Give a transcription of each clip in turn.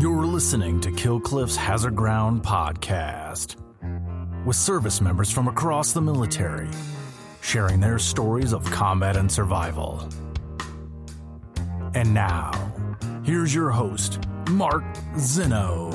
You're listening to Killcliff's Hazard Ground podcast with service members from across the military sharing their stories of combat and survival. And now, here's your host, Mark Zeno.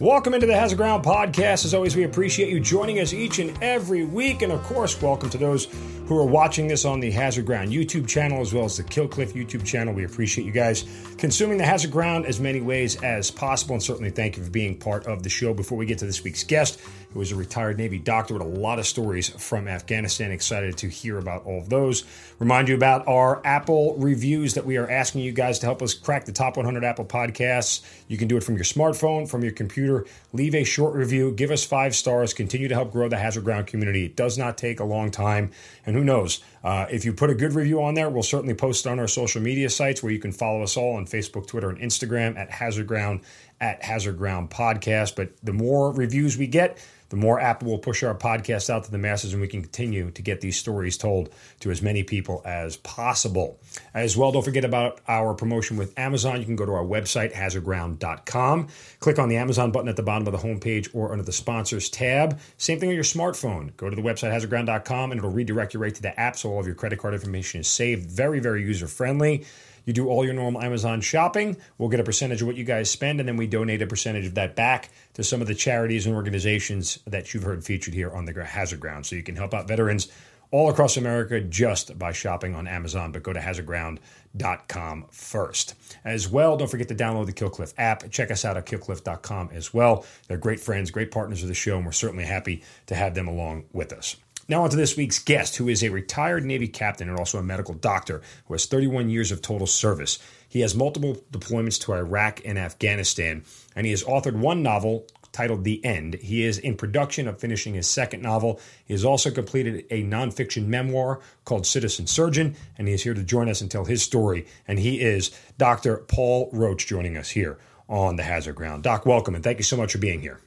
Welcome into the Hazard Ground podcast. As always, we appreciate you joining us each and every week. And of course, welcome to those who are watching this on the Hazard Ground YouTube channel as well as the Killcliff YouTube channel. We appreciate you guys consuming the Hazard Ground as many ways as possible. And certainly thank you for being part of the show. Before we get to this week's guest, who is a retired Navy doctor with a lot of stories from Afghanistan, excited to hear about all of those. Remind you about our Apple reviews that we are asking you guys to help us crack the top 100 Apple podcasts. You can do it from your smartphone, from your computer. Leave a short review, give us five stars, continue to help grow the Hazard Ground community. It does not take a long time. And who knows? Uh, if you put a good review on there, we'll certainly post it on our social media sites where you can follow us all on Facebook, Twitter, and Instagram at Hazard Ground, at Hazard Ground Podcast. But the more reviews we get, the more Apple will push our podcast out to the masses and we can continue to get these stories told to as many people as possible. As well, don't forget about our promotion with Amazon. You can go to our website, hazardground.com, click on the Amazon button at the bottom of the homepage or under the sponsors tab. Same thing on your smartphone. Go to the website, hazardground.com, and it'll redirect you right to the app so all of your credit card information is saved. Very, very user friendly. You do all your normal Amazon shopping. We'll get a percentage of what you guys spend, and then we donate a percentage of that back to some of the charities and organizations that you've heard featured here on the Hazard Ground. So you can help out veterans all across America just by shopping on Amazon, but go to hazardground.com first. As well, don't forget to download the Killcliff app. Check us out at killcliff.com as well. They're great friends, great partners of the show, and we're certainly happy to have them along with us. Now, on to this week's guest, who is a retired Navy captain and also a medical doctor who has 31 years of total service. He has multiple deployments to Iraq and Afghanistan, and he has authored one novel titled The End. He is in production of finishing his second novel. He has also completed a nonfiction memoir called Citizen Surgeon, and he is here to join us and tell his story. And he is Dr. Paul Roach joining us here on the Hazard Ground. Doc, welcome, and thank you so much for being here.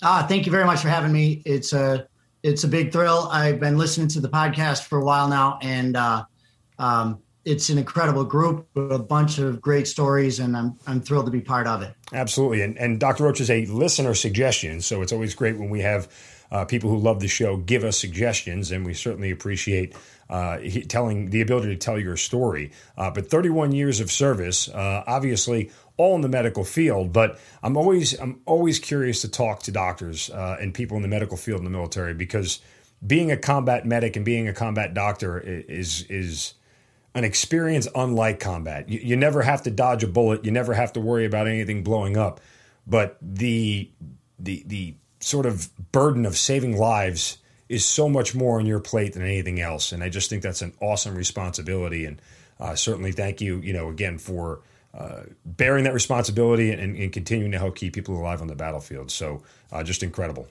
Ah, thank you very much for having me. It's a it's a big thrill. I've been listening to the podcast for a while now, and uh, um, it's an incredible group with a bunch of great stories, and I'm I'm thrilled to be part of it. Absolutely, and and Dr. Roach is a listener suggestion, so it's always great when we have uh, people who love the show give us suggestions, and we certainly appreciate uh, telling the ability to tell your story. Uh, but 31 years of service, uh, obviously all in the medical field. But I'm always I'm always curious to talk to doctors uh, and people in the medical field in the military because being a combat medic and being a combat doctor is is an experience unlike combat. You, you never have to dodge a bullet. You never have to worry about anything blowing up. But the the the sort of burden of saving lives is so much more on your plate than anything else. And I just think that's an awesome responsibility. And uh, certainly thank you, you know, again for uh, bearing that responsibility and, and, continuing to help keep people alive on the battlefield. So uh, just incredible.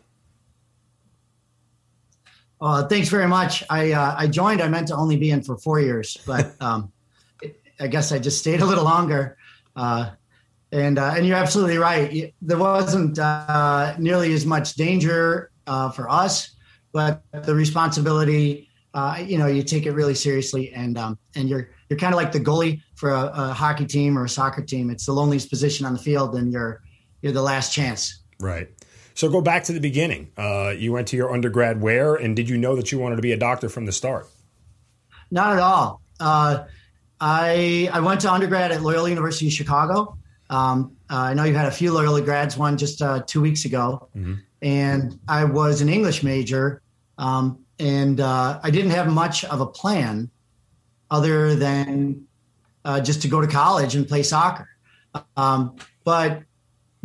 Uh, thanks very much. I uh, I joined. I meant to only be in for four years, but um, I guess I just stayed a little longer. Uh, and uh, and you're absolutely right. There wasn't uh, nearly as much danger uh, for us, but the responsibility, you know, you take it really seriously, and um, and you're you're kind of like the goalie for a, a, hockey team or a soccer team. It's the loneliest position on the field, and you're you're the last chance. Right. So go back to the beginning. Uh, you went to your undergrad where, and did you know that you wanted to be a doctor from the start? Not at all. Uh, I I went to undergrad at Loyola University of Chicago. Um, uh, I know you had a few Loyola grads, one just uh, two weeks ago, mm-hmm. and I was an English major, um, and uh, I didn't have much of a plan other than uh, just to go to college and play soccer. Um, but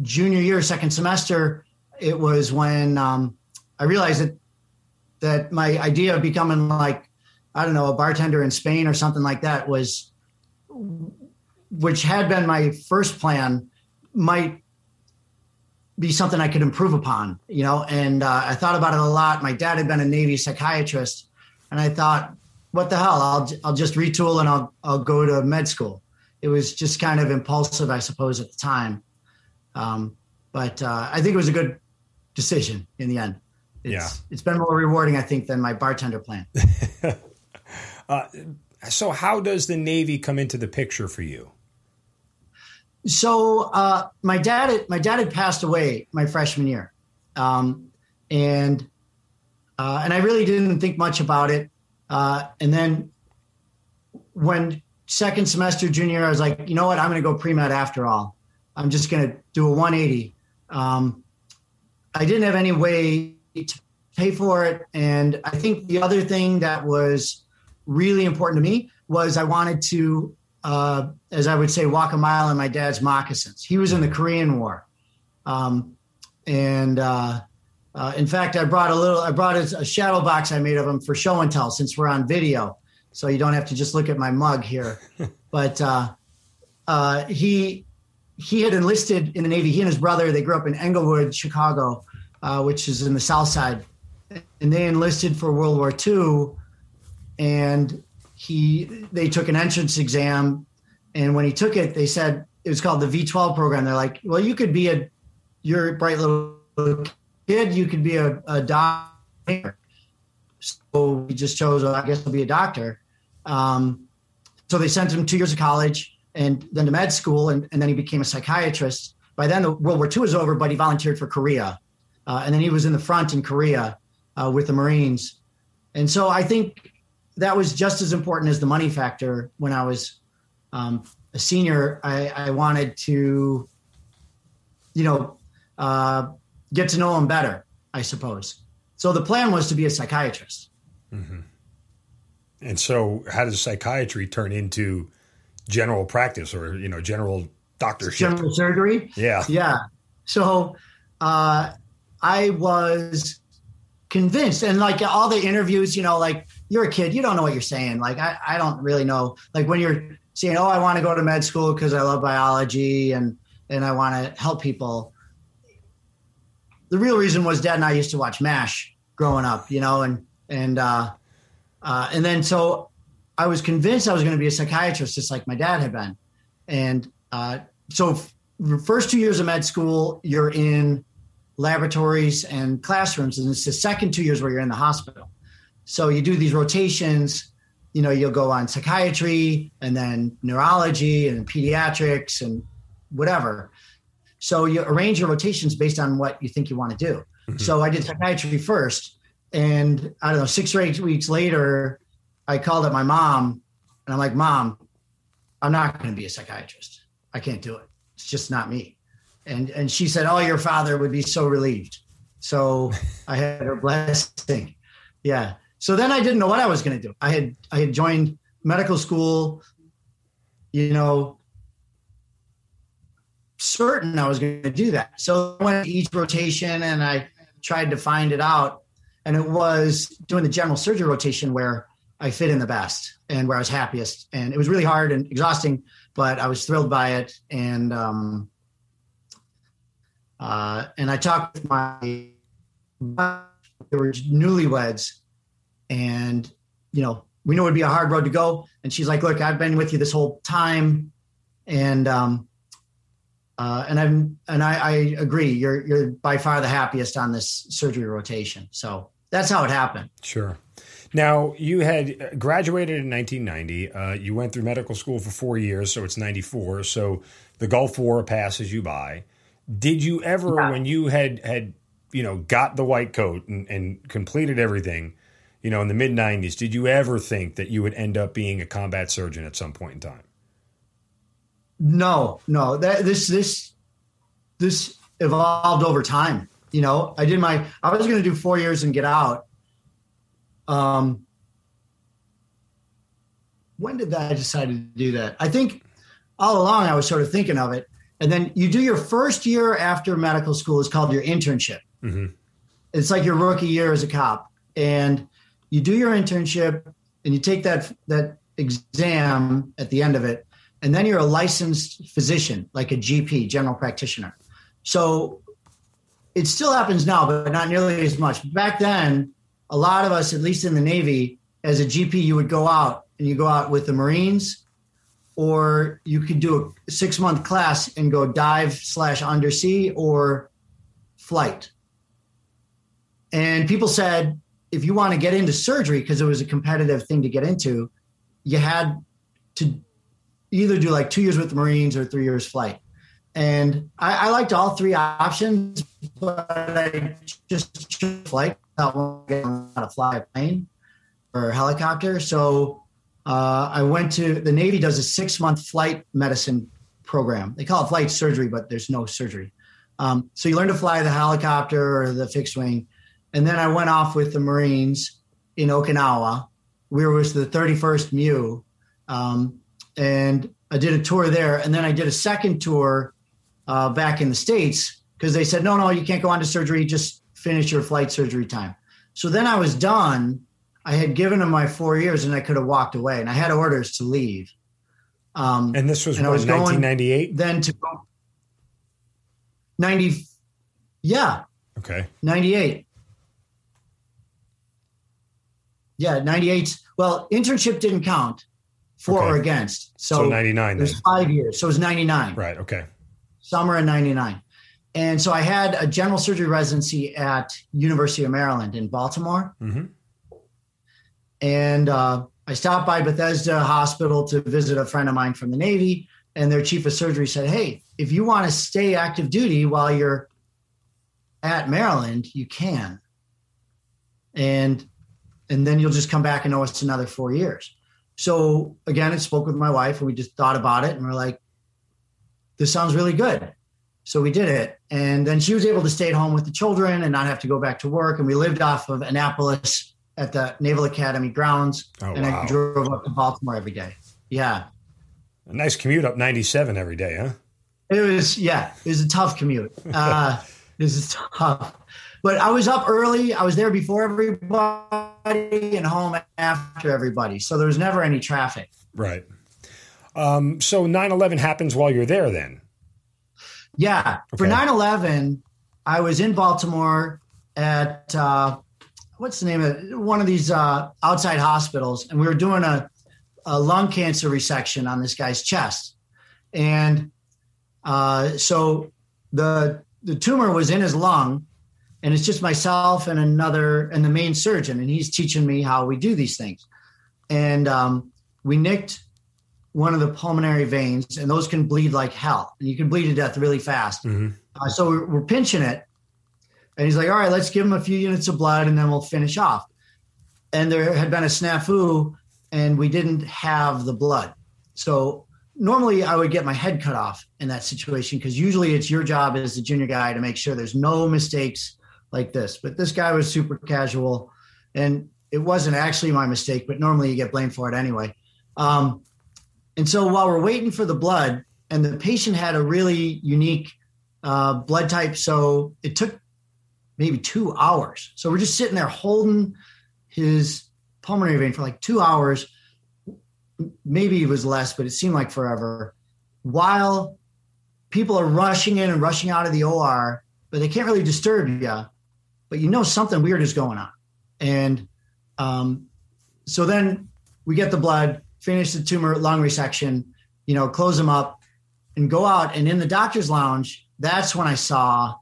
junior year, second semester, it was when um, I realized that that my idea of becoming like I don't know a bartender in Spain or something like that was, which had been my first plan, might be something I could improve upon, you know. And uh, I thought about it a lot. My dad had been a Navy psychiatrist, and I thought, what the hell? I'll I'll just retool and I'll I'll go to med school. It was just kind of impulsive, I suppose, at the time. Um, but uh, I think it was a good decision in the end. It's, yeah, it's been more rewarding, I think, than my bartender plan. uh, so, how does the Navy come into the picture for you? So uh, my dad, had, my dad had passed away my freshman year, um, and uh, and I really didn't think much about it. Uh, and then when second semester junior year, I was like, you know what, I'm going to go pre med after all. I'm just going to do a 180. Um, I didn't have any way to pay for it, and I think the other thing that was really important to me was I wanted to uh, as I would say, walk a mile in my dad's moccasins. He was in the Korean War, um, and uh, uh, in fact, I brought a little. I brought a, a, shadow box I made of him for show and tell, since we're on video, so you don't have to just look at my mug here. but uh, uh, he he had enlisted in the Navy. He and his brother they grew up in Englewood, Chicago, uh, which is in the South Side, and they enlisted for World War II, and he they took an entrance exam and when he took it they said it was called the v12 program. They're like well you could be a you're a bright little kid you could be a, a doctor. So he just chose i guess to be a doctor. Um, so they sent him two years of college and then to med school and, and then he became a psychiatrist. By then the world war ii was over but he volunteered for korea. Uh, and then he was in the front in korea uh, with the marines. And so i think that was just as important as the money factor when I was um, a senior. I, I, wanted to, you know, uh, get to know him better, I suppose. So the plan was to be a psychiatrist. Mm-hmm. And so, how does psychiatry turn into general practice or you know general doctorship? General surgery. Yeah, yeah. So uh, I was convinced, and like all the interviews, you know, like you're a kid, you don't know what you're saying. Like I, I don't really know. Like when you're saying, "Oh, I want to go to med school because I love biology and and I want to help people." The real reason was Dad and I used to watch MASH growing up, you know, and and uh, uh, and then so I was convinced I was going to be a psychiatrist, just like my dad had been, and uh, so the first two years of med school, you're in laboratories and classrooms, and it's the second two years where you're in the hospital. So you do these rotations, you know, you'll go on psychiatry and then neurology and pediatrics and whatever. So you arrange your rotations based on what you think you want to do. Mm-hmm. So I did psychiatry first. And I don't know, six or eight weeks later, I called up my mom and I'm like, Mom, I'm not going to be a psychiatrist. I can't do it. It's just not me. And and she said, Oh, your father would be so relieved. So I had her blessing. Yeah. So then I didn't know what I was going to do. I had I had joined medical school, you know, certain I was going to do that. So I went to each rotation and I tried to find it out. And it was doing the general surgery rotation where I fit in the best and where I was happiest. And it was really hard and exhausting, but I was thrilled by it. And um, uh, and I talked with my they were newlyweds and you know we knew it would be a hard road to go and she's like look i've been with you this whole time and um uh, and I'm and I, I agree. You're you're by far the happiest on this surgery rotation. So that's how it happened. Sure. Now you had graduated in 1990. Uh, you went through medical school for four years, so it's 94. So the Gulf War passes you by. Did you ever, yeah. when you had had you know got the white coat and, and completed everything, you know, in the mid 90s, did you ever think that you would end up being a combat surgeon at some point in time? No, no. That this this this evolved over time. You know, I did my I was going to do 4 years and get out. Um when did that I decided to do that? I think all along I was sort of thinking of it. And then you do your first year after medical school is called your internship. Mm-hmm. It's like your rookie year as a cop. And you do your internship and you take that that exam at the end of it and then you're a licensed physician like a gp general practitioner so it still happens now but not nearly as much back then a lot of us at least in the navy as a gp you would go out and you go out with the marines or you could do a six month class and go dive slash undersea or flight and people said if you want to get into surgery because it was a competitive thing to get into, you had to either do like two years with the Marines or three years flight. and I, I, liked all three options, but I just like how to fly a plane or a helicopter. So uh, I went to the Navy does a six month flight medicine program. They call it flight surgery, but there's no surgery. Um, so you learn to fly the helicopter or the fixed wing, and then I went off with the Marines in Okinawa. We were with the 31st MEU, um, and I did a tour there, and then I did a second tour uh, back in the States because they said, no, no, you can't go on to surgery. Just finish your flight surgery time. So then I was done. I had given him my four years and I could have walked away and I had orders to leave. Um, and this was, and what, was 1998? Then to 90. Yeah. Okay. 98. Yeah, 98. Well, internship didn't count for okay. or against. So, so 99. There's five years. So it was 99. Right. Okay summer of 99. And so I had a general surgery residency at University of Maryland in Baltimore. Mm-hmm. And uh, I stopped by Bethesda Hospital to visit a friend of mine from the Navy. And their chief of surgery said, Hey, if you want to stay active duty while you're at Maryland, you can. And and then you'll just come back and know it's another four years. So again, I spoke with my wife and we just thought about it and we're like, this sounds really good. So we did it. And then she was able to stay at home with the children and not have to go back to work. And we lived off of Annapolis at the Naval Academy grounds. Oh, and wow. I drove up to Baltimore every day. Yeah. A nice commute up 97 every day, huh? It was, yeah, it was a tough commute. Uh, it was tough. But I was up early. I was there before everybody and home after everybody. So there was never any traffic. Right. Um, so 9 11 happens while you're there then? Yeah. Okay. For 9 11, I was in Baltimore at, uh, what's the name of it? One of these uh, outside hospitals. And we were doing a, a lung cancer resection on this guy's chest. And uh, so the, the tumor was in his lung. And it's just myself and another, and the main surgeon. And he's teaching me how we do these things. And um, we nicked one of the pulmonary veins, and those can bleed like hell, and you can bleed to death really fast. Mm-hmm. Uh, so we're, we're, pinching it, and he's like, "All right, let's give him a few units of blood, and then we'll finish off." And there had been a snafu, and we didn't have the blood. So normally, I would get my head cut off in that situation because usually it's your job as the junior guy to make sure there's no mistakes like this. But this guy was super casual, and it wasn't actually my mistake, but normally you get blamed for it anyway. Um, and so while we're waiting for the blood, and the patient had a really unique uh, blood type, so it took maybe two hours. So we're just sitting there holding his pulmonary vein for like two hours. Maybe it was less, but it seemed like forever. While people are rushing in and rushing out of the OR, but they can't really disturb you, but you know something weird is going on. And um, so then we get the blood, finish the tumor lung resection, you know, close them up and go out. And in the doctor's lounge, that's when I saw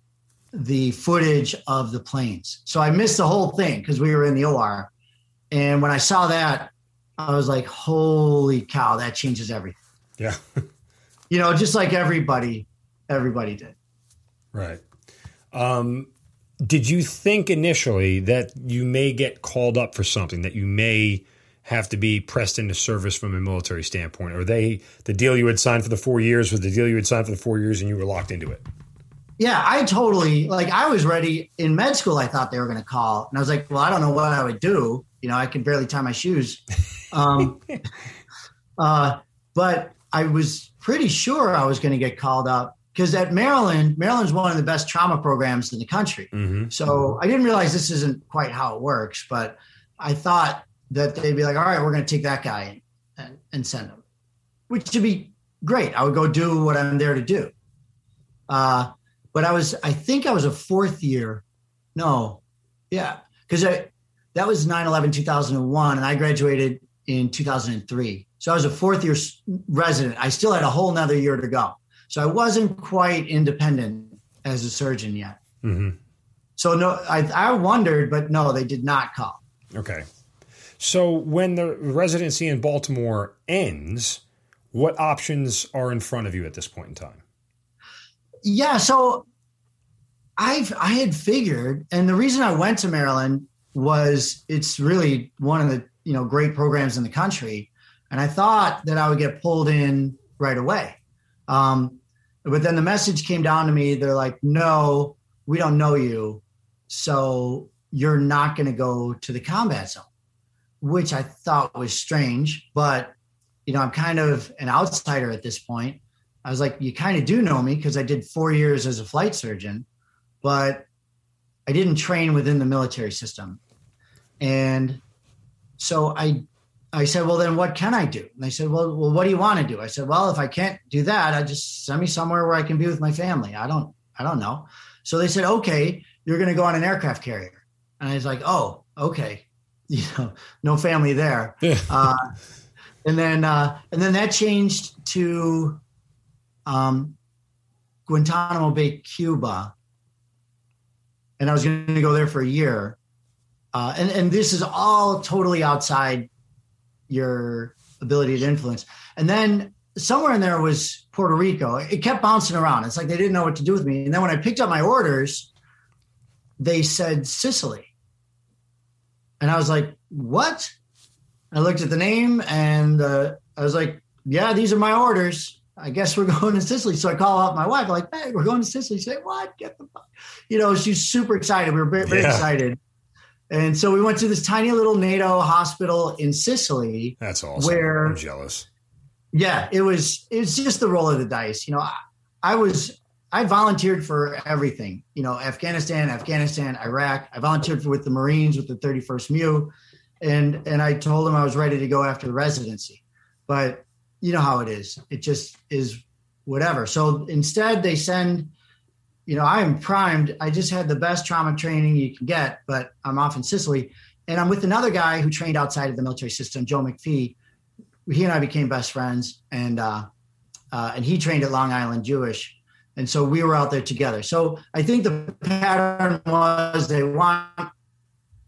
the footage of the planes. So I missed the whole thing because we were in the OR. And when I saw that, I was like, holy cow, that changes everything. Yeah. you know, just like everybody, everybody did. Right. Um, did you think initially that you may get called up for something, that you may have to be pressed into service from a military standpoint? Or they the deal you had signed for the four years was the deal you had signed for the four years and you were locked into it? Yeah, I totally like I was ready in med school. I thought they were going to call, and I was like, "Well, I don't know what I would do. You know, I can barely tie my shoes." Um, uh, but I was pretty sure I was going to get called up because at Maryland, Maryland's one of the best trauma programs in the country. Mm-hmm. So I didn't realize this isn't quite how it works, but I thought that they'd be like, all right, we're going to take that guy and, and send him, which would be great. I would go do what I'm there to do. Uh, but I was, I think I was a fourth year. No, yeah, because I that was 9 11 2001, and I graduated in 2003. So I was a fourth year resident. I still had a whole nother year to go. So I wasn't quite independent as a surgeon yet. Mm-hmm. So no, I, I wondered, but no, they did not call. Okay. So when the residency in Baltimore ends, what options are in front of you at this point in time? Yeah, so I've I had figured, and the reason I went to Maryland was it's really one of the you know great programs in the country, and I thought that I would get pulled in right away. Um, but then the message came down to me. They're like, "No, we don't know you, so you're not going to go to the combat zone," which I thought was strange. But you know, I'm kind of an outsider at this point. I was like, "You kind of do know me because I did four years as a flight surgeon." but I didn't train within the military system. And so I I said, well, then what can I do? And they said, well, well, what do you want to do? I said, well, if I can't do that, I just send me somewhere where I can be with my family. I don't, I don't know. So they said, okay, you're going to go on an aircraft carrier. And I was like, oh, okay. You know, no family there. Uh, and then, uh, and then that changed to um, Guantanamo Bay, Cuba and I was going to go there for a year. Uh, and and this is all totally outside your ability to influence. And then somewhere in there was Puerto Rico. It kept bouncing around. It's like they didn't know what to do with me. And then when I picked up my orders, they said Sicily, and I was like, "What?" I looked at the name and uh, I was like, "Yeah, these are my orders." I guess we're going to Sicily. So I call up my wife, like, hey, we're going to Sicily. Say, what? Get the fuck. You know, she's super excited. We were very, very yeah. excited. And so we went to this tiny little NATO hospital in Sicily. That's awesome. Where I'm jealous. Yeah, it was it's just the roll of the dice. You know, I, I was I volunteered for everything. You know, Afghanistan, Afghanistan, Iraq. I volunteered for, with the Marines with the 31st MEU, And and I told them I was ready to go after the residency. But you know how it is. It just is whatever. So instead, they send, you know, I am primed. I just had the best trauma training you can get, but I'm off in Sicily. And I'm with another guy who trained outside of the military system, Joe McPhee. He and I became best friends, and uh, uh, and he trained at Long Island Jewish, and so we were out there together. So I think the pattern was they want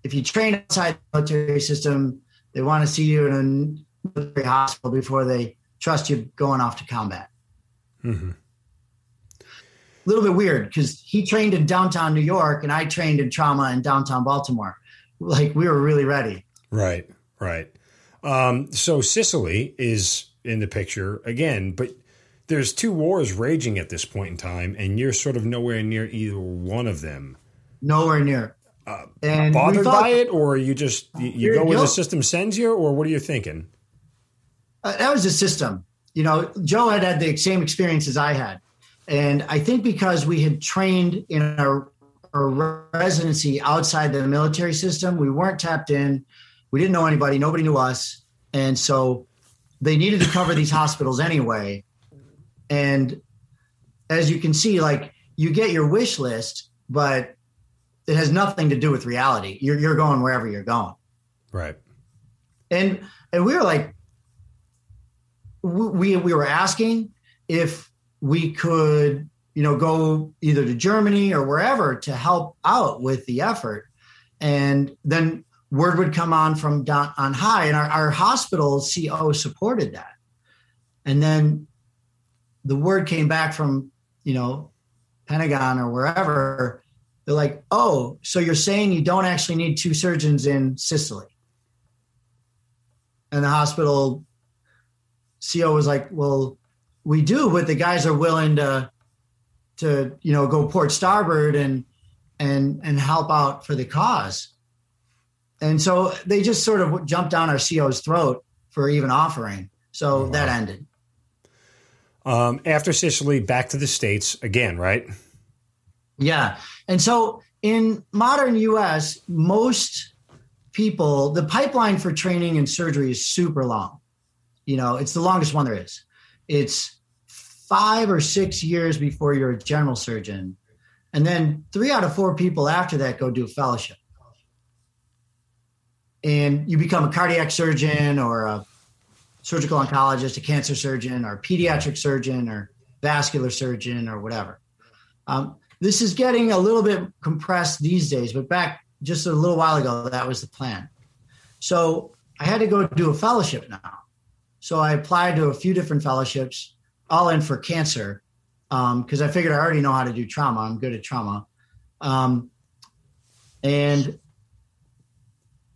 if you train outside the military system, they want to see you in a military hospital before they trust you going off to combat. Mm-hmm. A little bit weird because he trained in downtown New York and I trained in trauma in downtown Baltimore. Like we were really ready. Right, right. Um, so Sicily is in the picture again, but there's two wars raging at this point in time, and you're sort of nowhere near either one of them. Nowhere near. Uh, and bothered thought, by it, or you just you, you go where the system sends you, or what are you thinking? Uh, that was the system. You know, Joe had had the same experience as I had. And I think because we had trained in a, a residency outside the military system, we weren't tapped in. We didn't know anybody. Nobody knew us. And so they needed to cover these hospitals anyway. And as you can see, like you get your wish list, but it has nothing to do with reality. You're, you're going wherever you're going. Right. And, and we were like, we we were asking if we could you know go either to Germany or wherever to help out with the effort. And then word would come on from down on high and our, our hospital co supported that. And then the word came back from you know pentagon or wherever. They're like oh so you're saying you don't actually need two surgeons in sicily? And the hospital CO was like, well, we do, but the guys are willing to to you know go port starboard and and and help out for the cause. And so they just sort of jumped down our CO's throat for even offering. So oh, wow. that ended. Um, after Sicily, back to the states again, right? Yeah, and so in modern U.S., most people the pipeline for training and surgery is super long. You know, it's the longest one there is. It's five or six years before you're a general surgeon. And then three out of four people after that go do a fellowship. And you become a cardiac surgeon or a surgical oncologist, a cancer surgeon, or a pediatric surgeon, or vascular surgeon, or whatever. Um, this is getting a little bit compressed these days, but back just a little while ago, that was the plan. So I had to go do a fellowship now. So I applied to a few different fellowships, all in for cancer. because um, I figured I already know how to do trauma. I'm good at trauma, um, and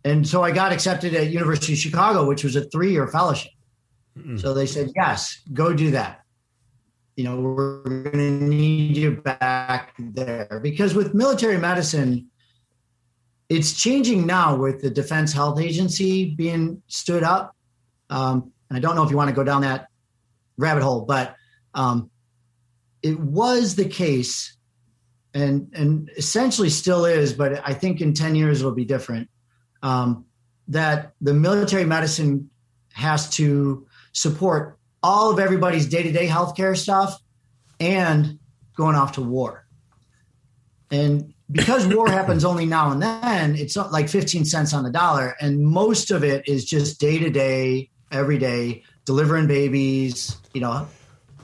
and so I got accepted at University of Chicago, which was a three year fellowship. Mm-hmm. So they said, yes, go do that. You know, we're going to need you back there because with military medicine, it's changing now with the Defense Health Agency being stood up. Um, and I don't know if you want to go down that rabbit hole, but um, it was the case, and and essentially still is, but I think in ten years it'll be different. Um, that the military medicine has to support all of everybody's day to day healthcare stuff and going off to war. And because war happens only now and then, it's like 15 cents on the dollar. And most of it is just day to day, every day, delivering babies, you know,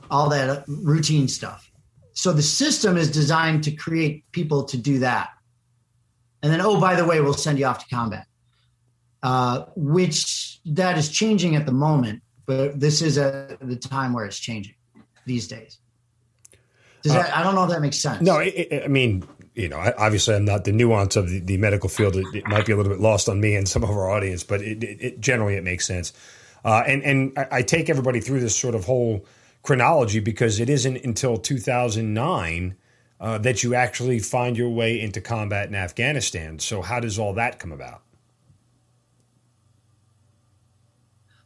all that routine stuff. So the system is designed to create people to do that. And then, oh, by the way, we'll send you off to combat, uh, which that is changing at the moment. But this is a, the time where it's changing these days. Does that, uh, I don't know if that makes sense. No, it, it, I mean, you know, obviously I'm not the nuance of the, the medical field. It, it, might be a little bit lost on me and some of our audience, but it, generally it makes sense. Uh, and and I, I take everybody through this sort of whole chronology because it isn't until 2009 uh, that you actually find your way into combat in Afghanistan. So how does all that come about?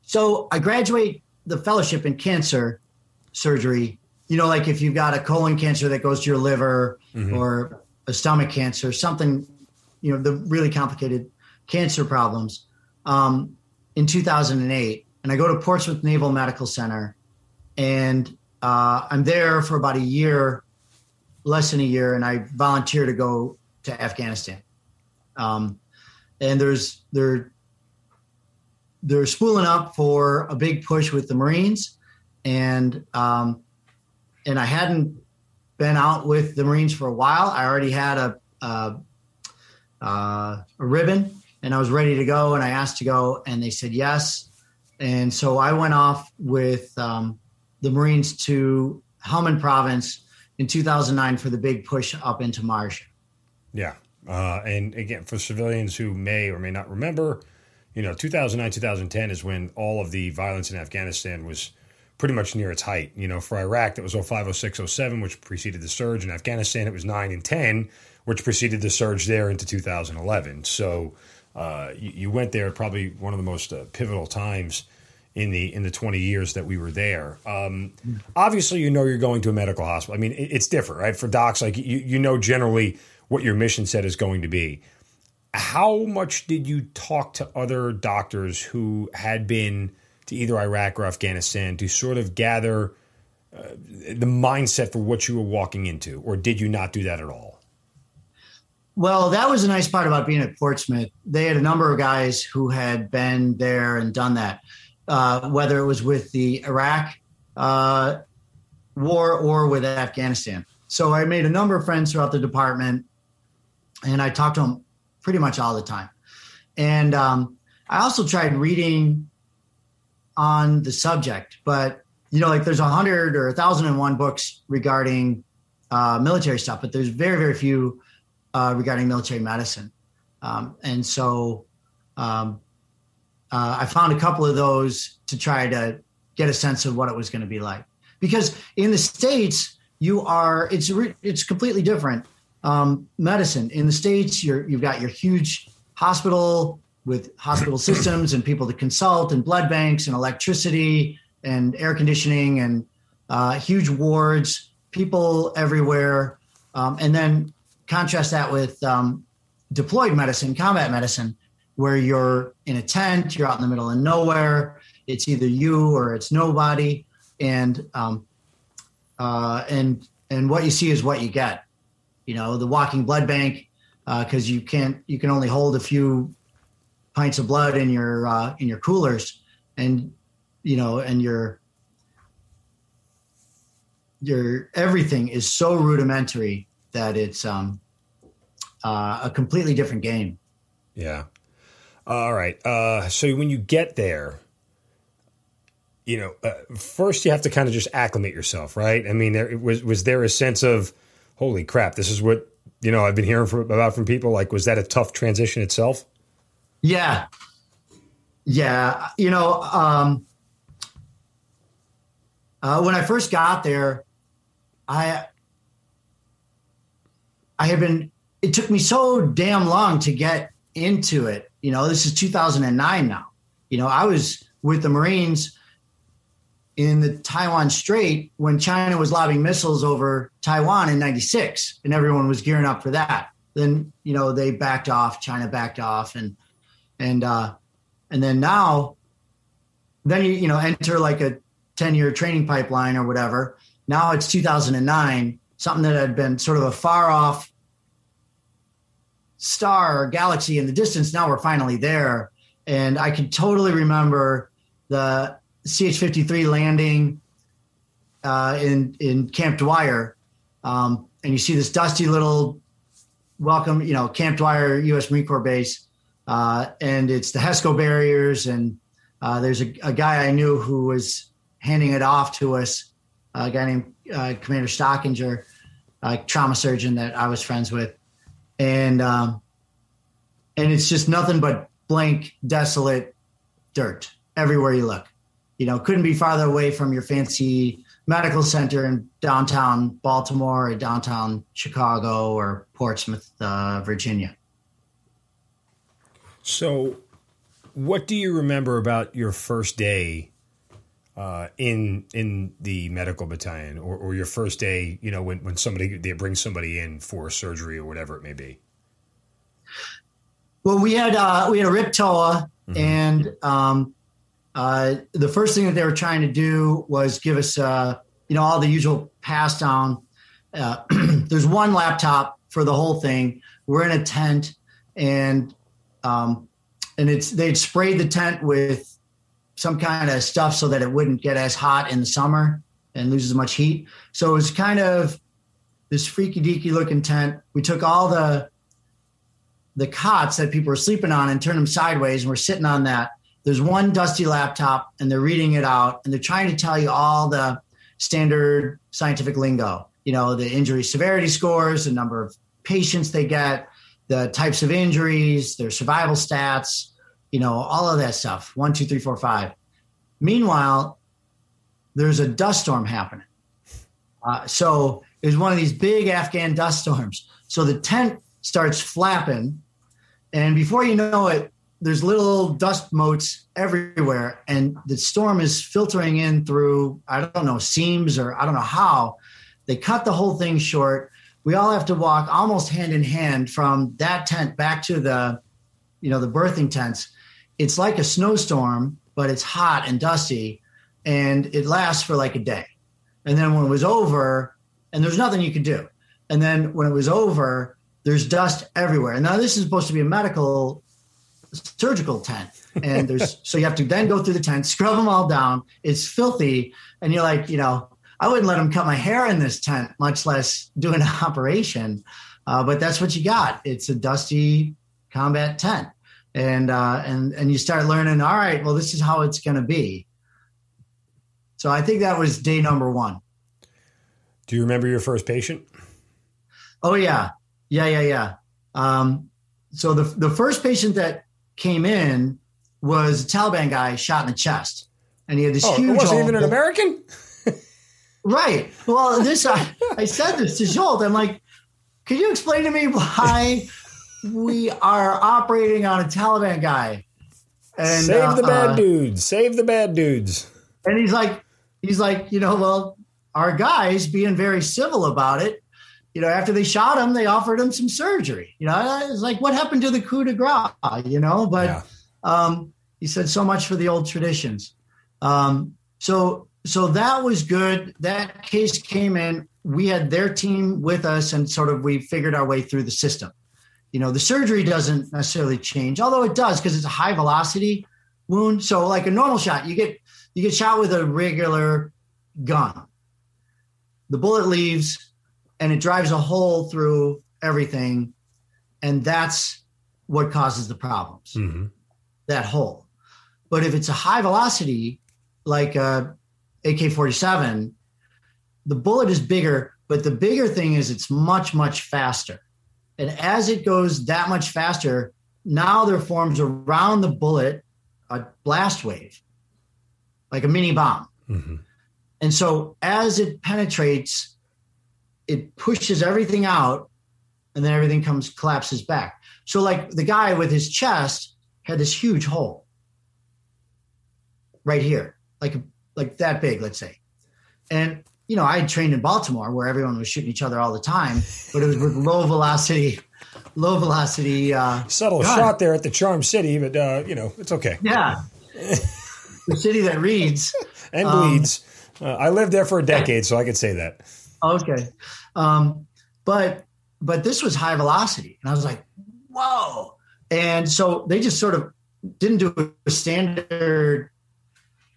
So I graduate the fellowship in cancer surgery. You know, like if you've got a colon cancer that goes to your liver mm-hmm. or a stomach cancer, something, you know, the really complicated cancer problems um, in 2008. And I go to Portsmouth Naval Medical Center and uh, I'm there for about a year, less than a year, and I volunteer to go to Afghanistan. Um, and there's they're they're spooling up for a big push with the Marines, and um, and I hadn't been out with the Marines for a while. I already had a, a, uh, a ribbon and I was ready to go. And I asked to go, and they said yes. And so I went off with um, the Marines to Helmand Province in 2009 for the big push up into Marjah. Yeah. Uh, and again, for civilians who may or may not remember, you know, 2009, 2010 is when all of the violence in Afghanistan was pretty much near its height. You know, for Iraq, that was 05, 06, 07, which preceded the surge. In Afghanistan, it was 9 and 10, which preceded the surge there into 2011. So uh, you, you, went there probably one of the most uh, pivotal times in the in the 20 years that we were there. Um, obviously, you know you're going to a medical hospital. I mean, it, it's different, right? For docs, like you, you know generally what your mission set is going to be. How much did you talk to other doctors who had been – to either Iraq or Afghanistan to sort of gather uh, the mindset for what you were walking into, or did you not do that at all? Well, that was a nice part about being at Portsmouth. They had a number of guys who had been there and done that, uh, whether it was with the Iraq uh, war or with Afghanistan. So I made a number of friends throughout the department, and I talked to them pretty much all the time. And um, I also tried reading on the subject, but you know, like there's a hundred or a thousand and one books regarding uh, military stuff, but there's very, very few uh, regarding military medicine. Um, and so um, uh, I found a couple of those to try to get a sense of what it was going to be like. Because in the states, you are it's it's completely different um, medicine. In the states, you're you've got your huge hospital with hospital systems and people to consult and blood banks and electricity and air conditioning and uh, huge wards, people everywhere. Um, and then contrast that with um, deployed medicine, combat medicine, where you're in a tent, you're out in the middle of nowhere. It's either you or it's nobody, and um, uh, and and what you see is what you get. You know, the walking blood bank because uh, you can't you can only hold a few pints of blood in your uh, in your coolers, and you know, and your your everything is so rudimentary that it's um, uh, a completely different game. Yeah. All right. Uh, so when you get there, you know, uh, first you have to kind of just acclimate yourself, right? I mean, there was was there a sense of, holy crap, this is what you know I've been hearing from, about from people. Like, was that a tough transition itself? Yeah, yeah. You know, um, uh, when I first got there, I I had been. It took me so damn long to get into it. You know, this is 2009 now. You know, I was with the Marines in the Taiwan Strait when China was lobbing missiles over Taiwan in 96 and everyone was gearing up for that. Then, you know, they backed off, China backed off and and uh and then now then you you know enter like a 10 year training pipeline or whatever. Now it's 2009, something that had been sort of a far off star or galaxy in the distance. Now we're finally there. And I can totally remember the CH 53 landing uh, in, in Camp Dwyer. Um, and you see this dusty little welcome, you know, Camp Dwyer U.S. Marine Corps base. Uh, and it's the HESCO barriers. And uh, there's a, a, guy I knew who was handing it off to us, a guy named uh, Commander Stockinger, a trauma surgeon that I was friends with. And, um, and it's just nothing but blank, desolate dirt everywhere you look you know, couldn't be farther away from your fancy medical center in downtown Baltimore or downtown Chicago or Portsmouth, uh, Virginia. So, what do you remember about your first day uh, in in the medical battalion, or, or, your first day? You know, when when somebody they bring somebody in for surgery or whatever it may be. Well, we had uh, we had a RIP TOA, mm-hmm. and um, uh, the first thing that they were trying to do was give us, uh, you know, all the usual pass down. Uh, there's one laptop for the whole thing. We're in a tent, and um, and it's they'd sprayed the tent with some kind of stuff so that it wouldn't get as hot in the summer and lose as much heat. So it was kind of this freaky deaky looking tent. We took all the the cots that people were sleeping on and turned them sideways, and we're sitting on that there's one dusty laptop and they're reading it out and they're trying to tell you all the standard scientific lingo you know the injury severity scores the number of patients they get the types of injuries their survival stats you know all of that stuff. One two three four five. Meanwhile there's a dust storm happening. Uh, so it's one of these big afghan dust storms. So the tent starts flapping and before you know it there's little dust motes everywhere and the storm is filtering in through i don't know seams or i don't know how. They cut the whole thing short. We all have to walk almost hand in hand from that tent back to the you know the berthing tents it's like a snowstorm but it's hot and dusty and it lasts for like a day. And then when it was over and there's nothing you could do. And then when it was over there's dust everywhere. And now this is supposed to be a medical surgical tent and there's so you have to then go through the tent scrub them all down. It's filthy and you're like you know i wouldn't let them cut my hair in this tent much less do an operation. Uh, but that's what you got. It's a dusty combat tent and uh, and and you start learning all right well this is how it's going to be so i think that was day number one do you remember your first patient oh yeah yeah yeah yeah um, so the the first patient that came in was a Taliban guy shot in the chest, and he had this oh, huge. It wasn't even an American. right. Well, this I, I said this to Jolt. I'm like, can you explain to me why we are operating on a Taliban guy? And, Save uh, the bad uh, dudes. Save the bad dudes. And he's like, he's like, you know, well, our guys being very civil about it you know, after they shot him, they offered him some surgery. You know, it's like what happened to the coup de grace, you know? But yeah. um, he said so much for the old traditions. Um, so so that was good. That case came in. We had their team with us, and sort of we figured our way through the system. You know, the surgery doesn't necessarily change, although it does because it's a high velocity wound. So, like a normal shot, you get you get shot with a regular gun. The bullet leaves and it drives a hole through everything and that's what causes the problems mm-hmm. that hole but if it's a high velocity like a AK-47, the bullet is bigger, but the bigger thing is it's much much faster. And as it goes that much faster, now there forms around the bullet a blast wave, like a mini bomb. Mm-hmm. And so as it penetrates, it pushes everything out and then everything comes collapses back. So like the guy with his chest had this huge hole right here, like like that big, let's say. And you know, I had trained in Baltimore where everyone was shooting each other all the time, but it was with low velocity, low velocity. Uh, Subtle gun. shot there at the Charm City, but uh, you know, it's okay. Yeah, the city that reads and bleeds. Um, uh, I lived there for a decade, so I could say that. Okay, um, but but this was high velocity, and I was like, whoa! And so they just sort of didn't do a standard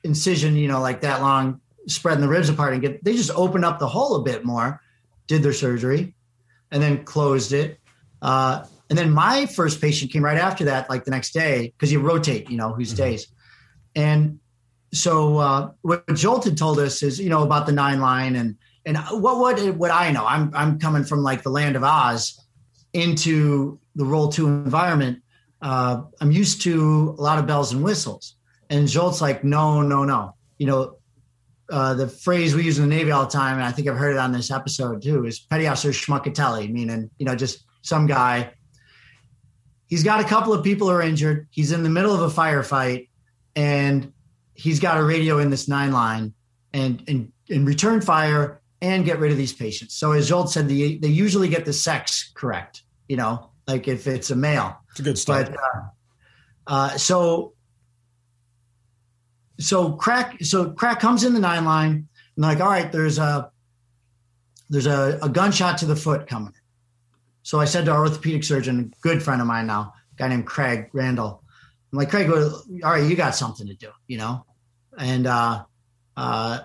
incision, you know, like that long, spreading the ribs apart and get, they just opened up the hole a bit more, did their surgery, and then closed it. Uh, and then my first patient came right after that, like the next day, because you rotate, you know, who stays. Mm-hmm. And so uh, what Jolt had told us is, you know, about the nine line and and what what what I know. I'm I'm coming from like the land of Oz into the role two environment. Uh, I'm used to a lot of bells and whistles. And Jolt's like, no, no, no. You know, uh, the phrase we use in the Navy all the time, and I think I've heard it on this episode too, is petty officer schmuckatelli, meaning, you know, just some guy. He's got a couple of people who are injured. He's in the middle of a firefight, and he's got a radio in this nine line and, and, and return fire and get rid of these patients. So as Jolt said, they, they usually get the sex correct, you know, like if it's a male. It's a good start. But, uh, uh, so so crack so crack comes in the nine line and like all right there's a there's a, a gunshot to the foot coming. So i said to our orthopedic surgeon a good friend of mine now guy named craig randall. I'm like craig all right you got something to do you know? And uh uh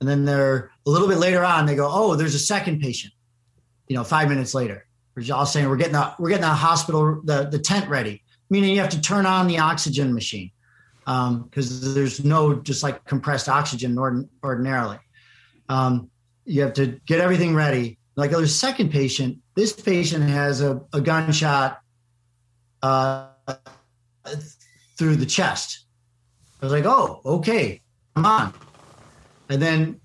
and then they're a little bit later on they go oh there's a second patient you know five minutes later. We're all saying we're getting the we're getting the hospital the, the tent ready meaning you have to turn on the oxygen machine because um, there's no just like compressed oxygen ordinarily. Um, you have to get everything ready. Like a second patient. This patient has a, a gunshot uh, through the chest. I was like, oh, okay, come on. And then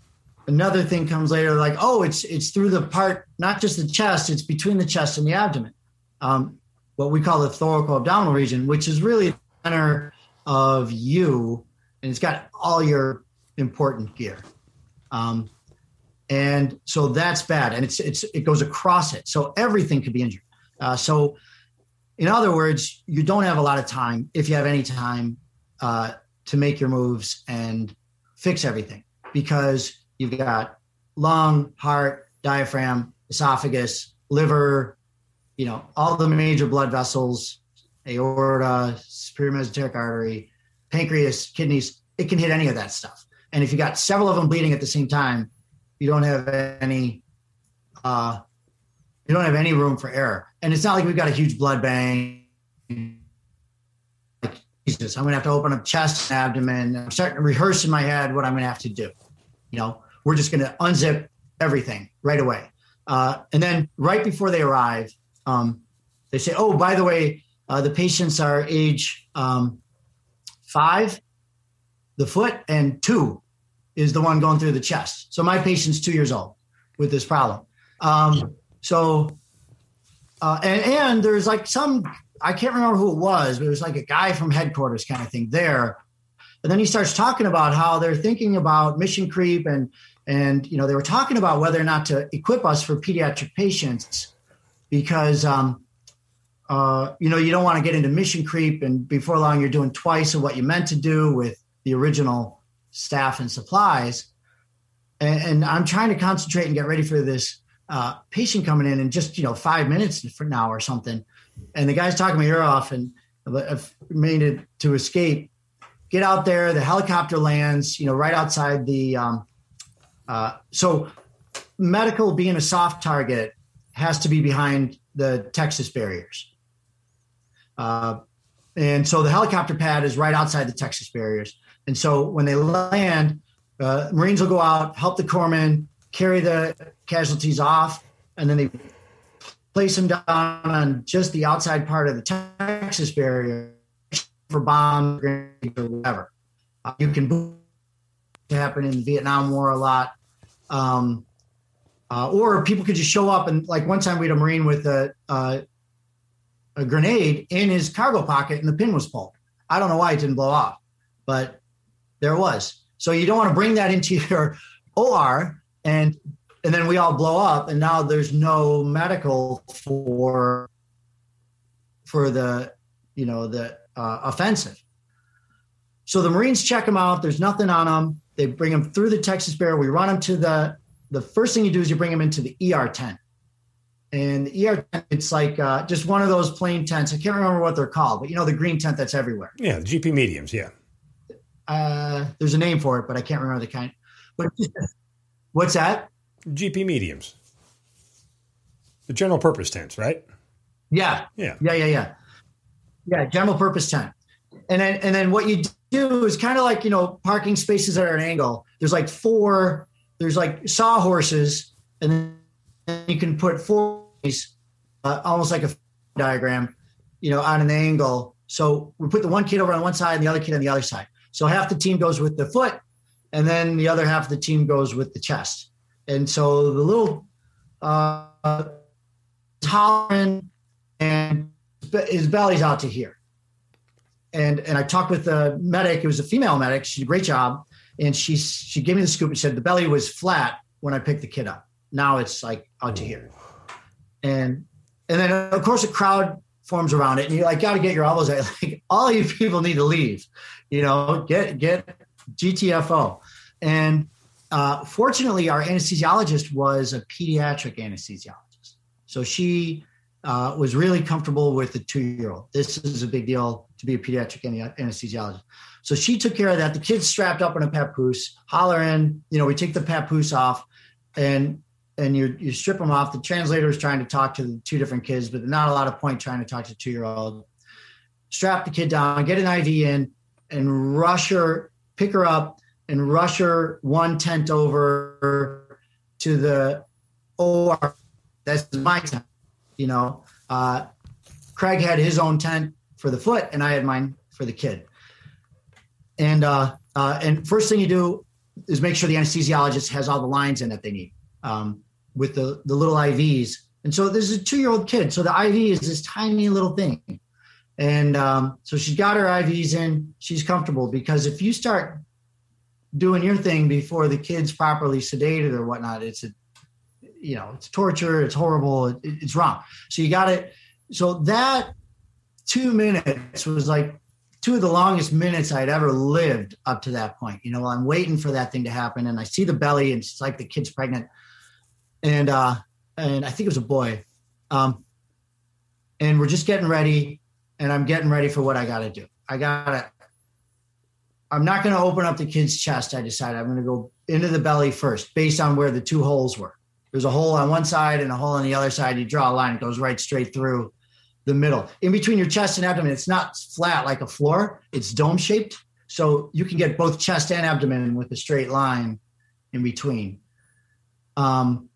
another thing comes later, like, oh, it's it's through the part, not just the chest, it's between the chest and the abdomen. Um, what we call the thoracoabdominal region, which is really the center of you, and it's got all your important gear. Um, and so that's bad, and it's it's it goes across it, so everything could be injured. Uh, so, in other words, you don't have a lot of time, if you have any time, uh, to make your moves and fix everything because you've got lung, heart, diaphragm, esophagus, liver, you know, all the major blood vessels, aorta, superior mesenteric artery, pancreas, kidneys. It can hit any of that stuff. And if you got several of them bleeding at the same time, you don't have any uh, you don't have any room for error. And it's not like we've got a huge blood bank. Like Jesus, I'm gonna have to open up chest and abdomen. I'm starting to rehearse in my head what I'm gonna have to do. You know, we're just gonna unzip everything right away. Uh, and then right before they arrive, um, they say, "Oh, by the way, uh, the patients are age um, five, the foot, and two is the one going through the chest. So my patient's two years old with this problem. Um, so, uh, and, and there's like some, I can't remember who it was, but it was like a guy from headquarters kind of thing there. And then he starts talking about how they're thinking about mission creep and, and, you know, they were talking about whether or not to equip us for pediatric patients because, um, uh, you know, you don't want to get into mission creep, and before long, you're doing twice of what you meant to do with the original staff and supplies. And, and I'm trying to concentrate and get ready for this uh, patient coming in in just you know five minutes from now or something. And the guy's talking my ear off, and I've made it to escape. Get out there. The helicopter lands, you know, right outside the. Um, uh, so, medical being a soft target has to be behind the Texas barriers. Uh, and so the helicopter pad is right outside the Texas barriers. And so when they land, uh, Marines will go out, help the corpsmen carry the casualties off, and then they place them down on just the outside part of the Texas barrier for bombs or whatever. Uh, you can happen in the Vietnam War a lot. Um, uh, or people could just show up and like one time we had a Marine with a, uh, a grenade in his cargo pocket and the pin was pulled. I don't know why it didn't blow off, but there was. So you don't want to bring that into your OR and and then we all blow up and now there's no medical for for the you know the uh, offensive. So the Marines check them out. There's nothing on them. They bring them through the Texas Bear. We run them to the. The first thing you do is you bring them into the ER tent, and the ER tent it's like uh, just one of those plain tents. I can't remember what they're called, but you know the green tent that's everywhere. Yeah, GP mediums. Yeah. Uh, there's a name for it, but I can't remember the kind. But what's that? GP mediums. The general purpose tents, right? Yeah. Yeah. Yeah. Yeah. Yeah. Yeah. General purpose tent. And then, and then what you do is kind of like, you know, parking spaces are at an angle. There's like four, there's like sawhorses, and then you can put four, uh, almost like a diagram, you know, on an angle. So we put the one kid over on one side and the other kid on the other side. So half the team goes with the foot, and then the other half of the team goes with the chest. And so the little uh, tolerant and his belly's out to here. And and I talked with the medic. It was a female medic. She did a great job. And she she gave me the scoop and said the belly was flat when I picked the kid up. Now it's like out to here. And and then of course a crowd forms around it, and you like got to get your elbows out. Like all you people need to leave. You know, get get GTFO. And uh, fortunately, our anesthesiologist was a pediatric anesthesiologist. So she uh, was really comfortable with the two year old. This is a big deal to be a pediatric anesthesiologist. So she took care of that. The kid's strapped up in a papoose, hollering, you know, we take the papoose off and and you you strip them off. The translator is trying to talk to the two different kids, but not a lot of point trying to talk to two year old. Strap the kid down, get an IV in, and rush her, pick her up, and rush her one tent over to the OR. That's my tent. You know, uh, Craig had his own tent for the foot, and I had mine for the kid. And uh, uh, and first thing you do is make sure the anesthesiologist has all the lines in that they need um, with the the little IVs. And so this is a two year old kid. So the IV is this tiny little thing. And um, so she's got her IVs in. She's comfortable because if you start doing your thing before the kid's properly sedated or whatnot, it's a, you know, it's torture. It's horrible. It, it's wrong. So you got it. So that two minutes was like two of the longest minutes I'd ever lived up to that point. You know, I'm waiting for that thing to happen, and I see the belly, and it's like the kid's pregnant, and uh, and I think it was a boy, um, and we're just getting ready, and I'm getting ready for what I got to do. I got to I'm not going to open up the kid's chest. I decided I'm going to go into the belly first, based on where the two holes were. There's a hole on one side and a hole on the other side. You draw a line, it goes right straight through the middle. In between your chest and abdomen, it's not flat like a floor, it's dome shaped. So you can get both chest and abdomen with a straight line in between. Um,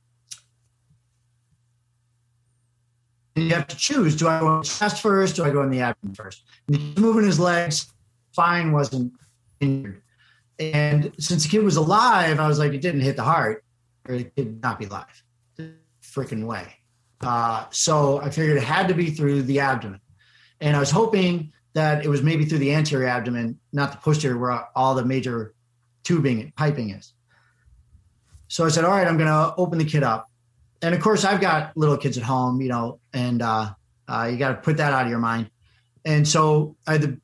you have to choose do I go chest first? Do I go in the abdomen first? he's moving his legs, Fine wasn't injured. And since the kid was alive, I was like, it didn't hit the heart, or it could not be alive. Freaking way. Uh, so I figured it had to be through the abdomen. And I was hoping that it was maybe through the anterior abdomen, not the posterior, where all the major tubing and piping is. So I said, all right, I'm going to open the kid up. And of course, I've got little kids at home, you know, and uh, uh, you got to put that out of your mind. And so I had the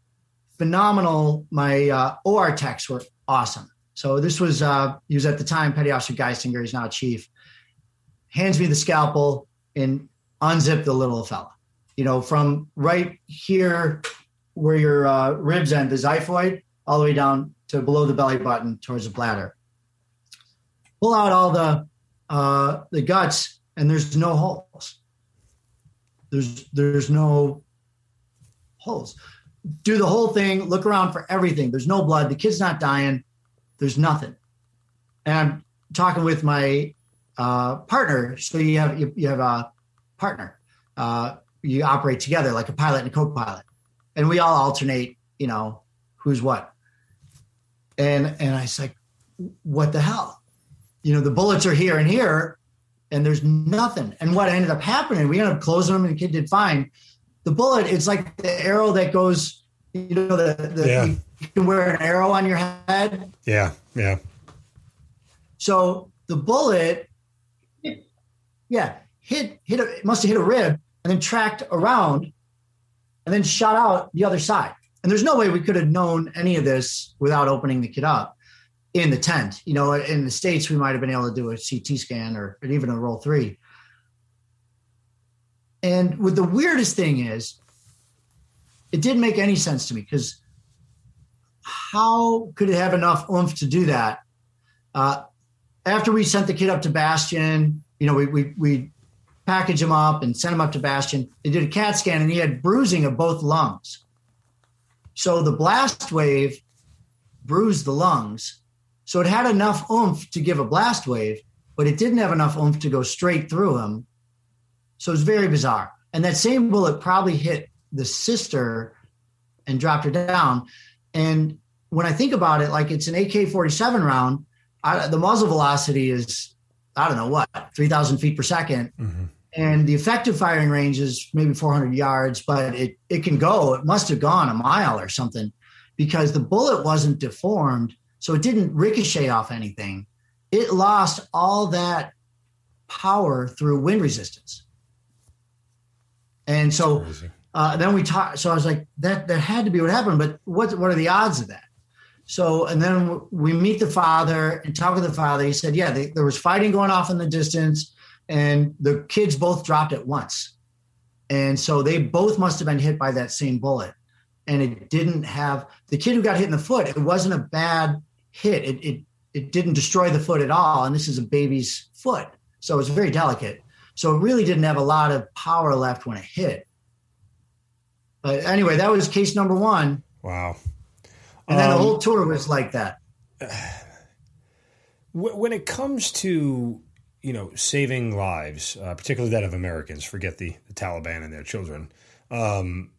phenomenal. My uh, OR techs were awesome. So this was uh, he was at the time Petty Officer Geisinger. He's now chief. Hands me the scalpel and unzip the little fella. You know, from right here where your uh, ribs end, the xiphoid, all the way down to below the belly button towards the bladder. Pull out all the uh, the guts, and there's no holes. There's there's no holes do the whole thing, look around for everything. There's no blood. The kid's not dying. There's nothing. And I'm talking with my uh, partner. So you have you, you have a partner. Uh, you operate together like a pilot and a co-pilot, and we all alternate. You know who's what. And and I said, what the hell? You know the bullets are here and here, and there's nothing. And what ended up happening, we ended up closing them, and the kid did fine. The bullet, it's like the arrow that goes. You know the, the yeah. you can wear an arrow on your head. Yeah, yeah. So the bullet yeah, hit hit a, must have hit a rib and then tracked around and then shot out the other side. And there's no way we could have known any of this without opening the kid up in the tent. You know, in the States, we might have been able to do a CT scan or even a role three. And what the weirdest thing is, it didn't make any sense to me because how could it have enough oomph to do that? Uh, after we sent the kid up to Bastion, you know, we we we package him up and sent him up to Bastion. They did a CAT scan and he had bruising of both lungs. So the blast wave bruised the lungs. So it had enough oomph to give a blast wave, but it didn't have enough oomph to go straight through him. So it's very bizarre. And that same bullet probably hit the sister and dropped her down. And when I think about it, like it's an AK 47 round, I, the muzzle velocity is I don't know what, 3,000 feet per 2nd mm-hmm. And the effective firing range is maybe 400 yards, but it, it can go, it must have gone a mile or something because the bullet wasn't deformed. So it didn't ricochet off anything. It lost all that power through wind resistance. And so uh, then we talked. So I was like, that that had to be what happened. But what what are the odds of that? So, and then we meet the father and talk with the father. He said, yeah, they, there was fighting going off in the distance, and the kids both dropped at once. And so they both must have been hit by that same bullet. And it didn't have the kid who got hit in the foot, it wasn't a bad hit. It, it, it didn't destroy the foot at all. And this is a baby's foot. So it's very delicate. So it really didn't have a lot of power left when it hit. But anyway, that was case number one. Wow. And then um, the whole tour was like that. When it comes to you know saving lives, uh, particularly that of Americans, forget the, the Taliban and their children. Um,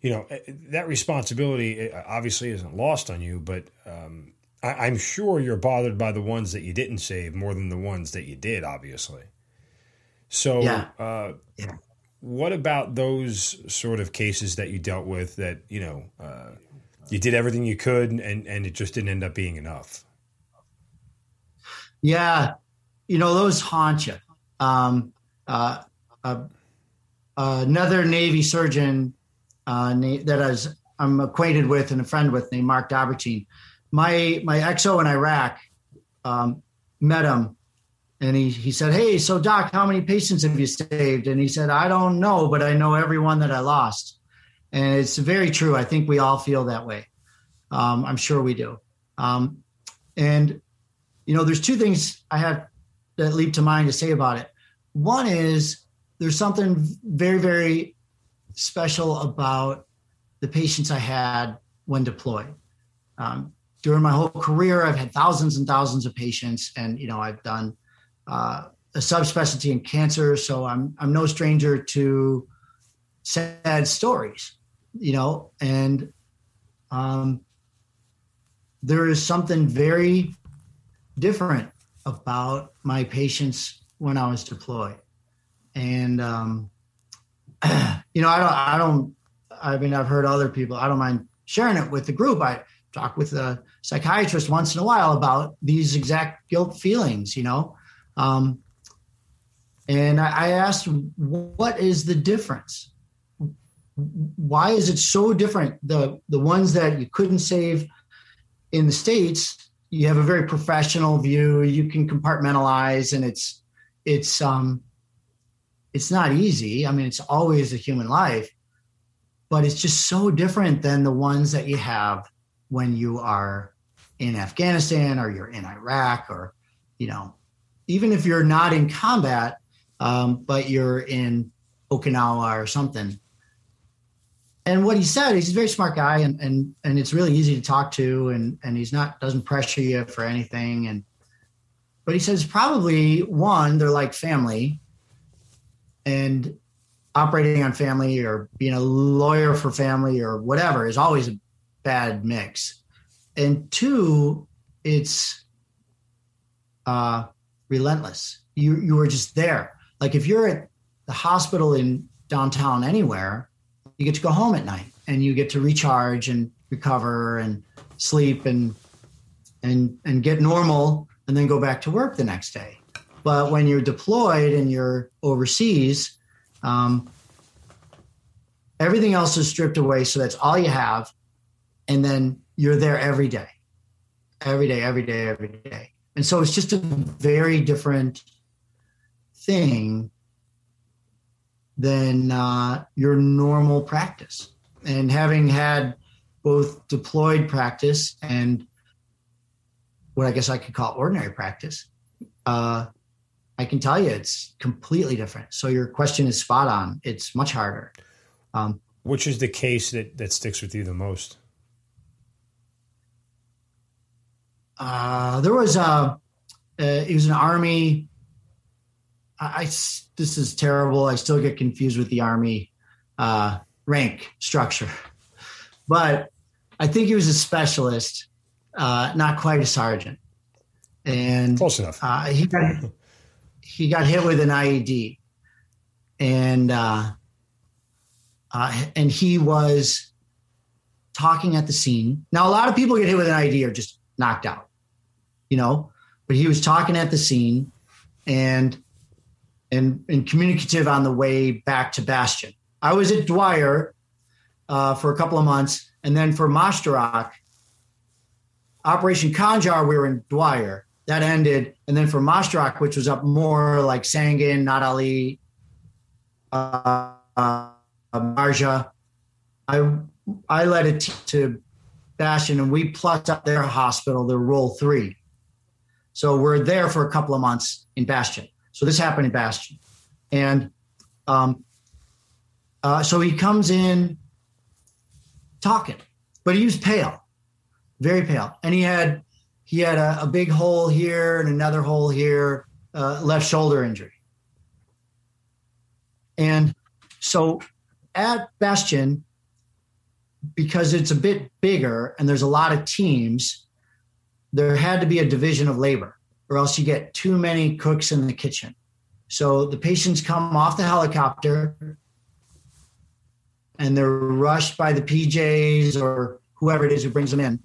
you know eh, that responsibility eh, obviously isn't lost on you, but um, I, am sure you're bothered by the ones that you didn't save more than the ones that you did. Obviously, so yeah. Uh, yeah. what about those sort of cases that you dealt with that you know? Uh, you did everything you could and and it just didn't end up being enough yeah you know those haunt you um, uh, uh, another navy surgeon uh, that I was, i'm acquainted with and a friend with named mark Dobertine. My my exo in iraq um, met him and he, he said hey so doc how many patients have you saved and he said i don't know but i know everyone that i lost and it's very true. I think we all feel that way. Um, I'm sure we do. Um, and, you know, there's two things I have that leap to mind to say about it. One is there's something very, very special about the patients I had when deployed. Um, during my whole career, I've had thousands and thousands of patients, and you know, I've done uh, a subspecialty in cancer, so I'm I'm no stranger to sad stories you know, and um, there is something very different about my patients when I was deployed. And, um, you know, I don't, I don't, I mean, I've heard other people, I don't mind sharing it with the group. I talk with a psychiatrist once in a while about these exact guilt feelings, you know. Um, and I, I asked, what is the difference? why is it so different? The the ones that you couldn't save in the states, you have a very professional view. You can compartmentalize, and it's it's um it's not easy. I mean, it's always a human life, but it's just so different than the ones that you have when you are in Afghanistan or you're in Iraq or you know even if you're not in combat, um, but you're in Okinawa or something. And what he said, he's a very smart guy, and and and it's really easy to talk to, and and he's not doesn't pressure you for anything, and but he says probably one they're like family, and operating on family or being a lawyer for family or whatever is always a bad mix, and two, it's uh, relentless. You you were just there. Like if you're at the hospital in downtown anywhere you get to go home at night and you get to recharge and recover and sleep and and and get normal and then go back to work the next day. But when you're deployed and you're overseas, um, everything else is stripped away. So that's all you have, and then you're there every day, every day, every day, every day. And so it's just a very different thing than uh, your normal practice. And having had both deployed practice and what I guess I could call ordinary practice, uh, I can tell you it's completely different. So your question is spot on. It's much harder. Um, Which is the case that, that sticks with you the most? Uh, there was a, uh, it was an army I, I this is terrible. I still get confused with the army uh, rank structure, but I think he was a specialist, uh, not quite a sergeant. And close enough. Uh, he got he got hit with an IED, and uh, uh, and he was talking at the scene. Now, a lot of people get hit with an IED are just knocked out, you know, but he was talking at the scene, and and, and communicative on the way back to Bastion. I was at Dwyer uh, for a couple of months, and then for Moshtarak, Operation Khanjar, we were in Dwyer. That ended, and then for Moshtarak, which was up more like Sangin, Nad Ali, uh, uh, Marjah, I I led it to Bastion, and we plucked up their hospital, their role three. So we're there for a couple of months in Bastion. So this happened in Bastion, and um, uh, so he comes in talking, but he was pale, very pale, and he had he had a, a big hole here and another hole here, uh, left shoulder injury, and so at Bastion, because it's a bit bigger and there's a lot of teams, there had to be a division of labor or else you get too many cooks in the kitchen. So the patients come off the helicopter and they're rushed by the PJs or whoever it is who brings them in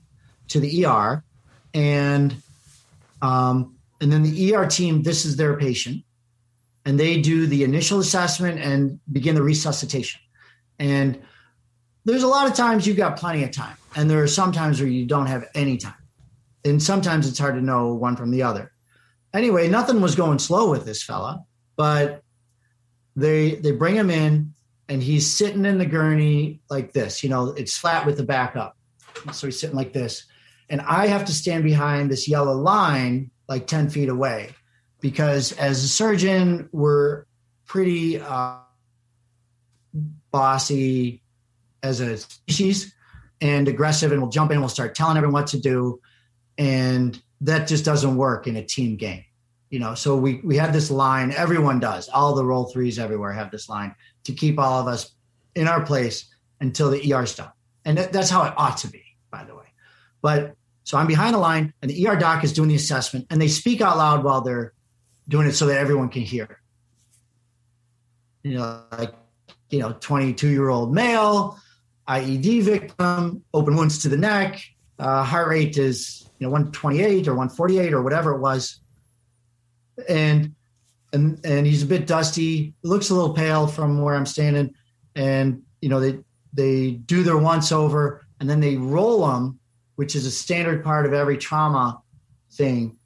to the ER. And um, and then the ER team, this is their patient, and they do the initial assessment and begin the resuscitation. And there's a lot of times you've got plenty of time, and there are some times where you don't have any time and sometimes it's hard to know one from the other. Anyway, nothing was going slow with this fella, but they they bring him in and he's sitting in the gurney like this. You know, it's flat with the back up, so he's sitting like this, and I have to stand behind this yellow line like ten feet away because as a surgeon we're pretty uh, bossy as a species and aggressive and we'll jump in we'll start telling everyone what to do and that just doesn't work in a team game you know? So we we have this line everyone does all the role threes everywhere have this line to keep all of us in our place until the er's done. And that, that's how it ought to be by the way. But so i'm behind the line and the er doc is doing the assessment and they speak out loud while they're doing it so that everyone can hear. You know like you know 22 year old male ied victim open wounds to the neck uh, heart rate is you know 128 or 148 or whatever it was. And and and he's a bit dusty. Looks a little pale from where i'm standing. And you know they they do their once over and then they roll them which is a standard part of every trauma thing.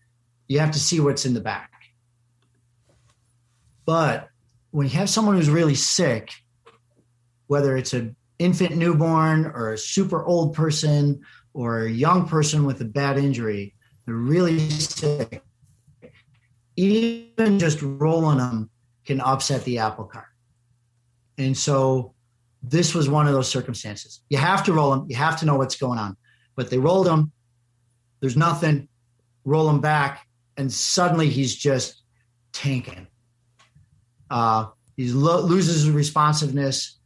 You have to see what's in the back. But when you have someone who's really sick whether it's an infant newborn or a super old person or a young person with a bad injury, they're really sick, even just rolling them can upset the apple cart. And so this was one of those circumstances. You have to roll them. You have to know what's going on. But they rolled him. There's nothing. Roll him back, and suddenly he's just tanking. Uh, he lo- loses his responsiveness,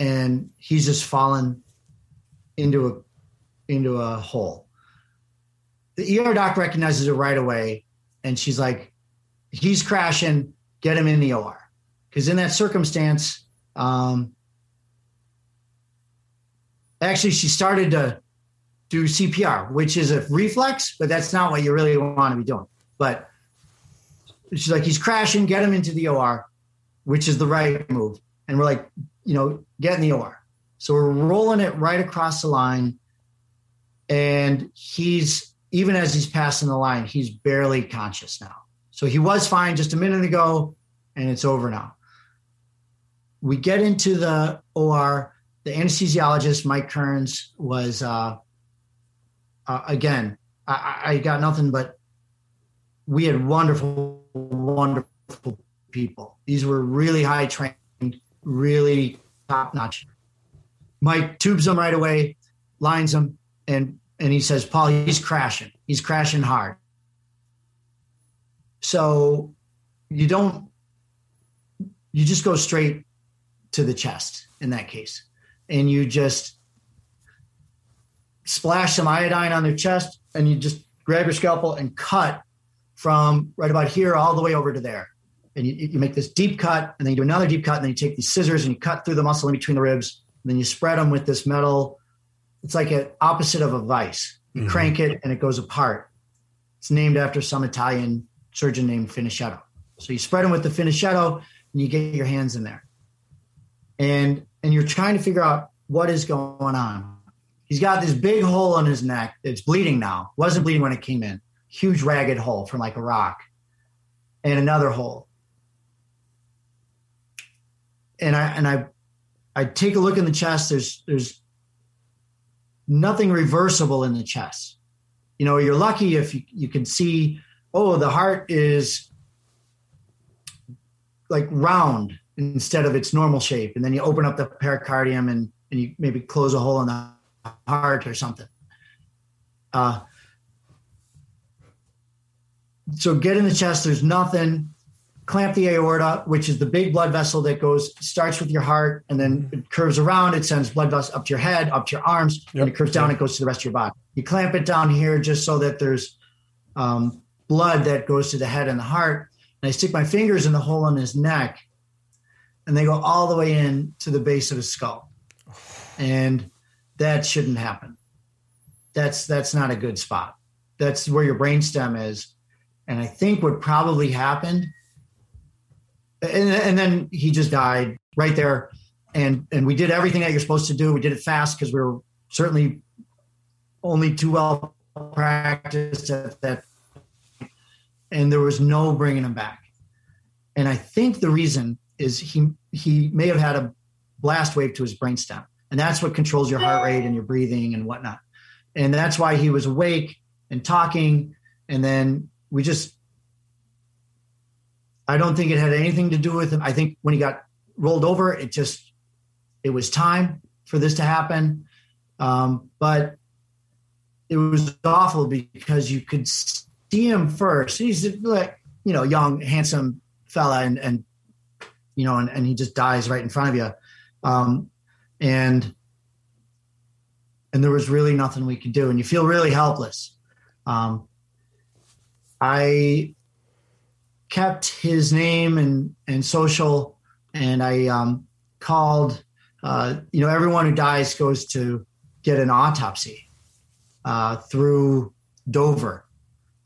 and he's just fallen into a into a hole. The ER doc recognizes it right away, and she's like, "He's crashing. Get him in the OR." Because in that circumstance, um, actually, she started to do CPR, which is a reflex, but that's not what you really want to be doing. But she's like, "He's crashing. Get him into the OR," which is the right move. And we're like, you know, get in the OR. So we're rolling it right across the line. And he's, even as he's passing the line, he's barely conscious now. So he was fine just a minute ago, and it's over now. We get into the OR. The anesthesiologist, Mike Kearns, was, uh, uh, again, I, I got nothing but we had wonderful, wonderful people. These were really high trained, really top notch Mike tubes him right away, lines him, and and he says, Paul, he's crashing. He's crashing hard. So you don't you just go straight to the chest in that case. And you just splash some iodine on their chest and you just grab your scalpel and cut from right about here all the way over to there. And you, you make this deep cut and then you do another deep cut and then you take these scissors and you cut through the muscle in between the ribs And then you spread them with this metal. It's like an opposite of a vice. You mm-hmm. crank it and it goes apart. It's named after some Italian surgeon named Finochietto. So you spread them with the Finochietto and you get your hands in there. And and you're trying to figure out what is going on. He's got this big hole in his neck. It's bleeding now. Wasn't bleeding when it came in. Huge ragged hole from like a rock. And another hole. And I and I I take a look in the chest. There's there's nothing reversible in the chest. You know, you're lucky if you, you can see, oh, the heart is like round instead of its normal shape. And then you open up the pericardium and, and you maybe close a hole in the heart or something. Uh, so get in the chest, there's nothing clamp the aorta, which is the big blood vessel that goes starts with your heart and then it curves around. It sends blood vessels up to your head, up to your arms, yep. and it curves down. It goes to the rest of your body. You clamp it down here just so that there's um, blood that goes to the head and the heart. And I stick my fingers in the hole in his neck, and they go all the way in to the base of his skull. And that shouldn't happen. That's that's not a good spot. That's where your brainstem is. And I think what probably happened and, and then he just died right there. And and we did everything that you're supposed to do. We did it fast because we were certainly only too well practiced at that. And there was no bringing him back. And I think the reason is he he may have had a blast wave to his brainstem, and that's what controls your heart rate and your breathing and whatnot. And that's why he was awake and talking. And then we just I don't think it had anything to do with him. I think when he got rolled over, it just it was time for this to happen. Um, but it was awful because you could see him first. He's like you know young, handsome fella, and and you know, and, and he just dies right in front of you. Um, and and there was really nothing we could do, and you feel really helpless. Um, I kept his name and and social, and I um, called. Uh, you know, everyone who dies goes to get an autopsy uh, through Dover.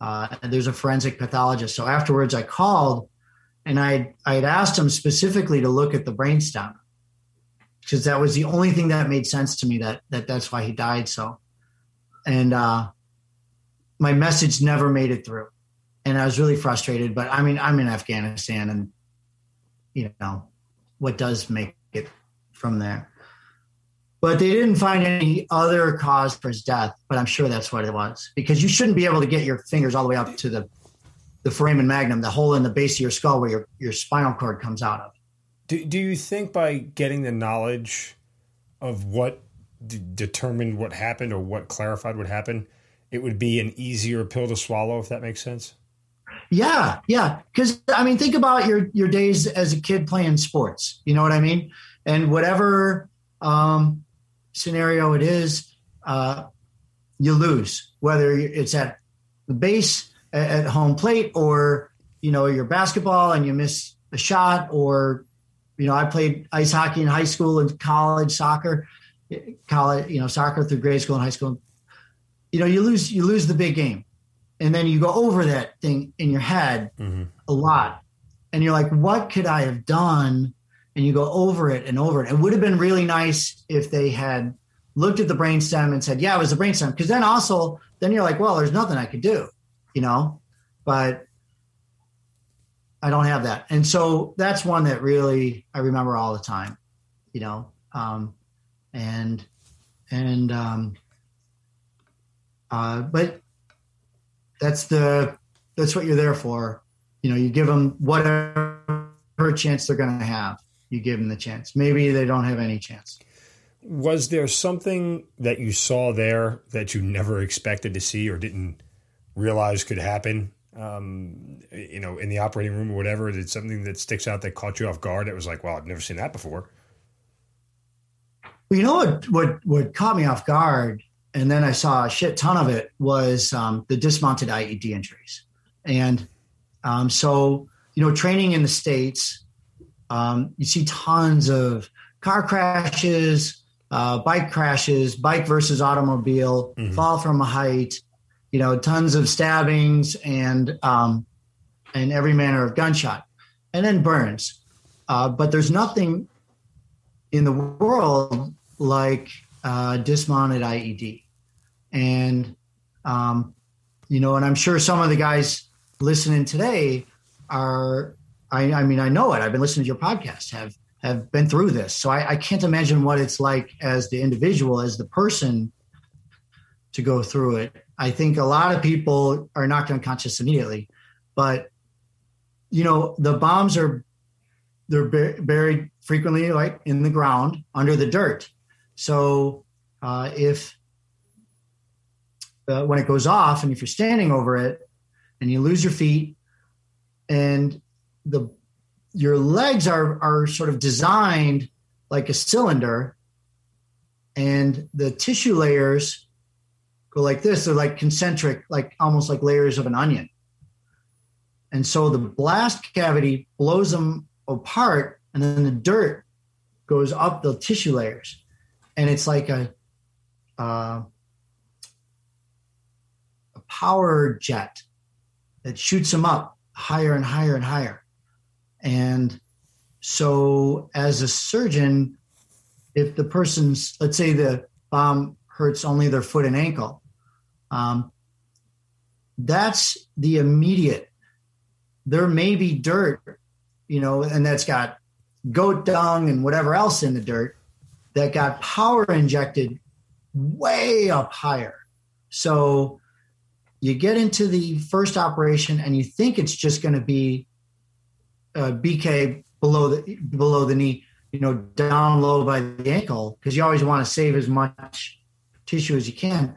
Uh, there's a forensic pathologist. So afterwards, I called and I I had asked him specifically to look at the brainstem because that was the only thing that made sense to me that that that's why he died. So, and uh, my message never made it through and I was really frustrated. But I mean, I'm in Afghanistan, and you know what does make it from there. But they didn't find any other cause for his death. But I'm sure that's what it was because you shouldn't be able to get your fingers all the way up to the the foramen magnum, the hole in the base of your skull where your, your spinal cord comes out of. Do, do you think by getting the knowledge of what d- determined what happened or what clarified what happened, it would be an easier pill to swallow, if that makes sense. Yeah, yeah. Because I mean, think about your your days as a kid playing sports. You know what I mean? And whatever um, scenario it is, uh, you lose. Whether it's at the base at home plate, or you know your basketball and you miss a shot, or you know I played ice hockey in high school and college soccer, college you know soccer through grade school and high school. You know you lose you lose the big game and then you go over that thing in your head mm-hmm. a lot. And you're like what could i have done? And you go over it and over it. It would have been really nice if they had looked at the brainstem and said yeah it was the brainstem. Because then also then you're like well there's nothing i could do you know? But i don't have that. And so that's one that really i remember all the time you know? Um and and um uh but that's the that's what you're there for. You know, you give them whatever chance they're going to have. You give them the chance. Maybe they don't have any chance. Was there something that you saw there that you never expected to see or didn't realize could happen? Um, you know, in the operating room or whatever, did something that sticks out that caught you off guard? It was like, wow, I've never seen that before. Well, you know what? What what caught me off guard and then I saw a shit ton of it was um, the dismounted IED injuries. And um, so, you know, training in the States, um, you see tons of car crashes, uh, bike crashes, bike versus automobile, mm-hmm. fall from a height, you know, tons of stabbings and, um, and every manner of gunshot, and then burns. Uh, but there's nothing in the world like uh, dismounted IED. And, um, you know, and I'm sure some of the guys listening today are, I, I mean, I know it. I've been listening to your podcast, have, have been through this. So I, I can't imagine what it's like as the individual, as the person to go through it. I think a lot of people are knocked unconscious immediately, but you know, the bombs are they're buried frequently like in the ground under the dirt. So uh, if uh, when it goes off, and if you're standing over it, and you lose your feet, and the your legs are are sort of designed like a cylinder, and the tissue layers go like this. They're like concentric, like almost like layers of an onion. And so the blast cavity blows them apart, and then the dirt goes up the tissue layers, and it's like a uh, power jet that shoots them up higher and higher and higher. And so, as a surgeon, if the person's, let's say the bomb hurts only their foot and ankle, um, that's the immediate. There may be dirt, you know, and that's got goat dung and whatever else in the dirt that got power injected way up higher. So you get into the first operation and you think it's just going to be uh, a BK below the below the knee, you know, down low by the ankle because you always want to save as much tissue as you can.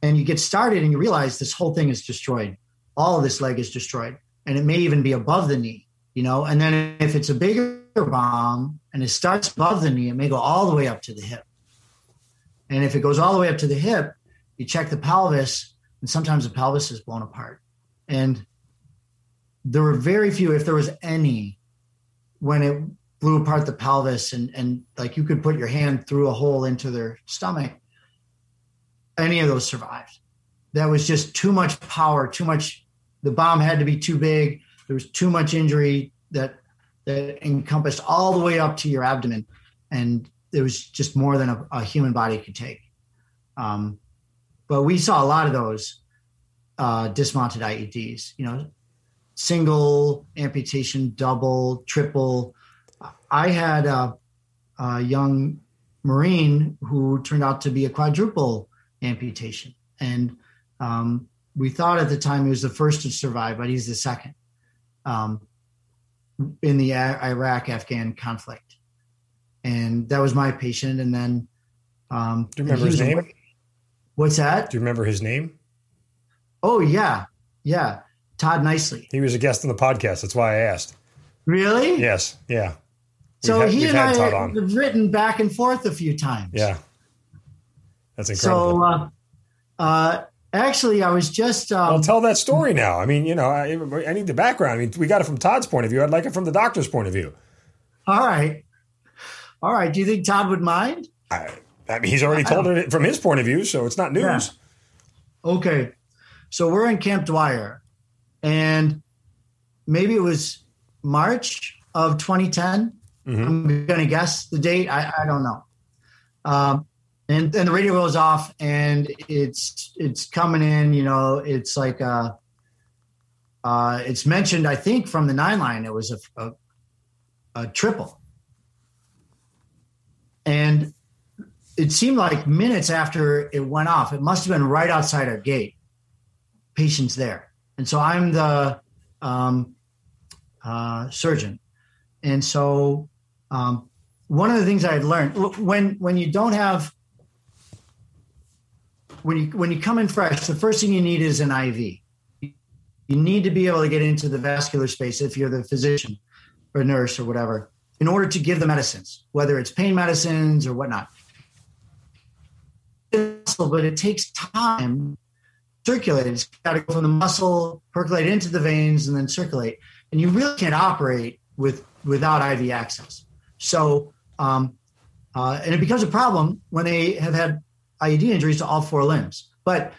And you get started and you realize this whole thing is destroyed. All of this leg is destroyed, and it may even be above the knee, you know. And then if it's a bigger bomb and it starts above the knee, it may go all the way up to the hip. And if it goes all the way up to the hip, you check the pelvis and sometimes the pelvis is blown apart. And there were very few, if there was any, when it blew apart the pelvis and and like you could put your hand through a hole into their stomach. Any of those survived. That was just too much power, too much. The bomb had to be too big. There was too much injury that that encompassed all the way up to your abdomen, and it was just more than a, a human body could take. Um, but we saw a lot of those uh, dismounted IEDs. You know, single amputation, double, triple. I had a, a young Marine who turned out to be a quadruple amputation, and um, we thought at the time he was the first to survive, but he's the second um, in the Iraq Afghan conflict. and that was my patient. And then, um, Do you remember his name? What's that? Do you remember his name? Oh yeah, yeah, Todd Nicely. He was a guest on the podcast. That's why I asked. Really? Yes. Yeah. So had- he and I have written back and forth a few times. Yeah. That's incredible. So, uh, uh, actually, I was just. Um, well, tell that story now. I mean, you know, I, I need the background. I mean, we got it from Todd's point of view. I'd like it from the doctor's point of view. all right, all right. Do you think Todd would mind? I, I mean, he's already told it from his point of view, so it's not news. Yeah. Okay, so we're in Camp Dwyer, and maybe it was March of 2010. Mhm. I'm going to guess the date. I, I don't know. Um, and and the radio goes off, and it's it's coming in. You know, it's like uh, uh, it's mentioned. I think from the nine line, it was a, a, a triple, and it seemed like minutes after it went off. It must have been right outside our gate. Patients there, and so I'm the um, uh, surgeon, and so um, one of the things I had learned when when you don't have when you when you come in fresh, the first thing you need is an IV. You need to be able to get into the vascular space if you're the physician or nurse or whatever, in order to give the medicines, whether it's pain medicines or whatnot. But it takes time to circulate. It's got to go from the muscle, percolate into the veins, and then circulate. And you really can't operate with without IV access. So, um, uh, and it becomes a problem when they have had IED injuries to all four limbs. But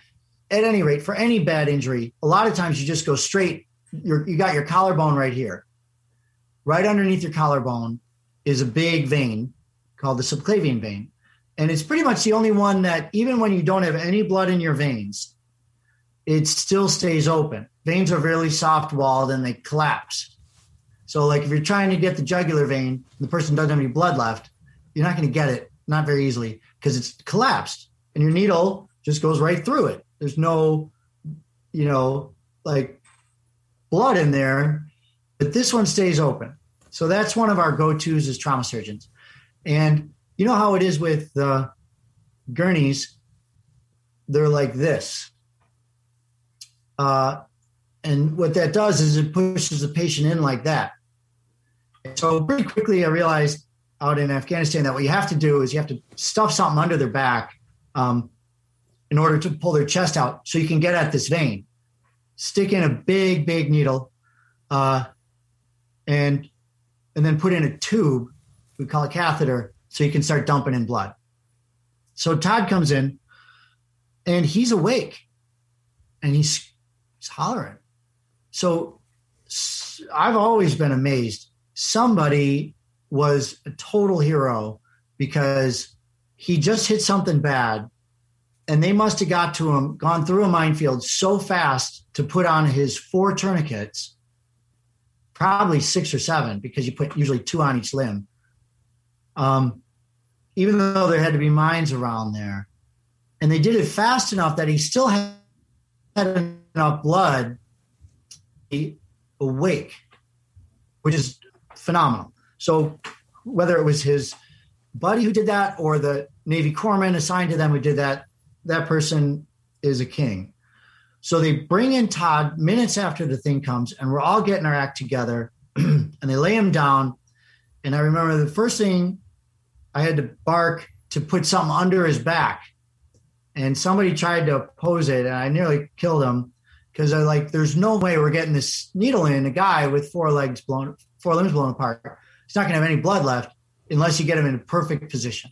at any rate, for any bad injury, a lot of times you just go straight. You're, you got your collarbone right here. Right underneath your collarbone is a big vein called the subclavian vein. And it's pretty much the only one that, even when you don't have any blood in your veins, it still stays open. Veins are really soft walled and they collapse. So, like if you're trying to get the jugular vein, the person doesn't have any blood left, you're not going to get it, not very easily, because it's collapsed, and your needle just goes right through it. There's no, you know, like blood in there, but this one stays open. So that's one of our go-tos as trauma surgeons. And you know how it is with the gurneys; they're like this. Uh, and what that does is it pushes the patient in like that. So pretty quickly, I realized out in Afghanistan that what you have to do is you have to stuff something under their back um, in order to pull their chest out, so you can get at this vein. Stick in a big, big needle, uh, and and then put in a tube. We call it catheter, so you can start dumping in blood. So Todd comes in, and he's awake, and he's he's hollering. So I've always been amazed. Somebody was a total hero because he just hit something bad and they must have got to him, gone through a minefield so fast to put on his four tourniquets, probably six or seven, because you put usually two on each limb. Um, even though there had to be mines around there. And they did it fast enough that he still had enough blood to be awake, which is phenomenal. So whether it was his buddy who did that or the Navy corpsman assigned to them who did that, that person is a king. So they bring in Todd minutes after the thing comes, and we're all getting our act together, and they lay him down. And I remember the first thing I had to bark to put something under his back, and somebody tried to oppose it, and I nearly killed him because I like, there's no way we're getting this needle in a guy with four legs blown, four limbs blown apart. He's not going to have any blood left unless you get him in a perfect position.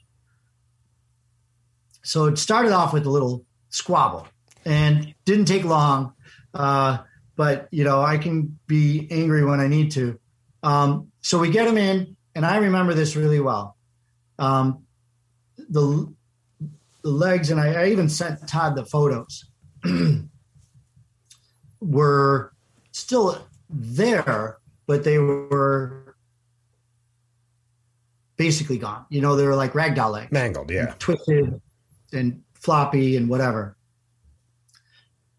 So it started off with a little squabble and didn't take long. Uh, but you know, I can be angry when I need to. Um, so we get him in, and I remember this really well. Um, the the legs, and I, I even sent Todd the photos. were still there, but they were basically gone. You know, they were like ragdoll legs Mangled, yeah. twisted and floppy and whatever.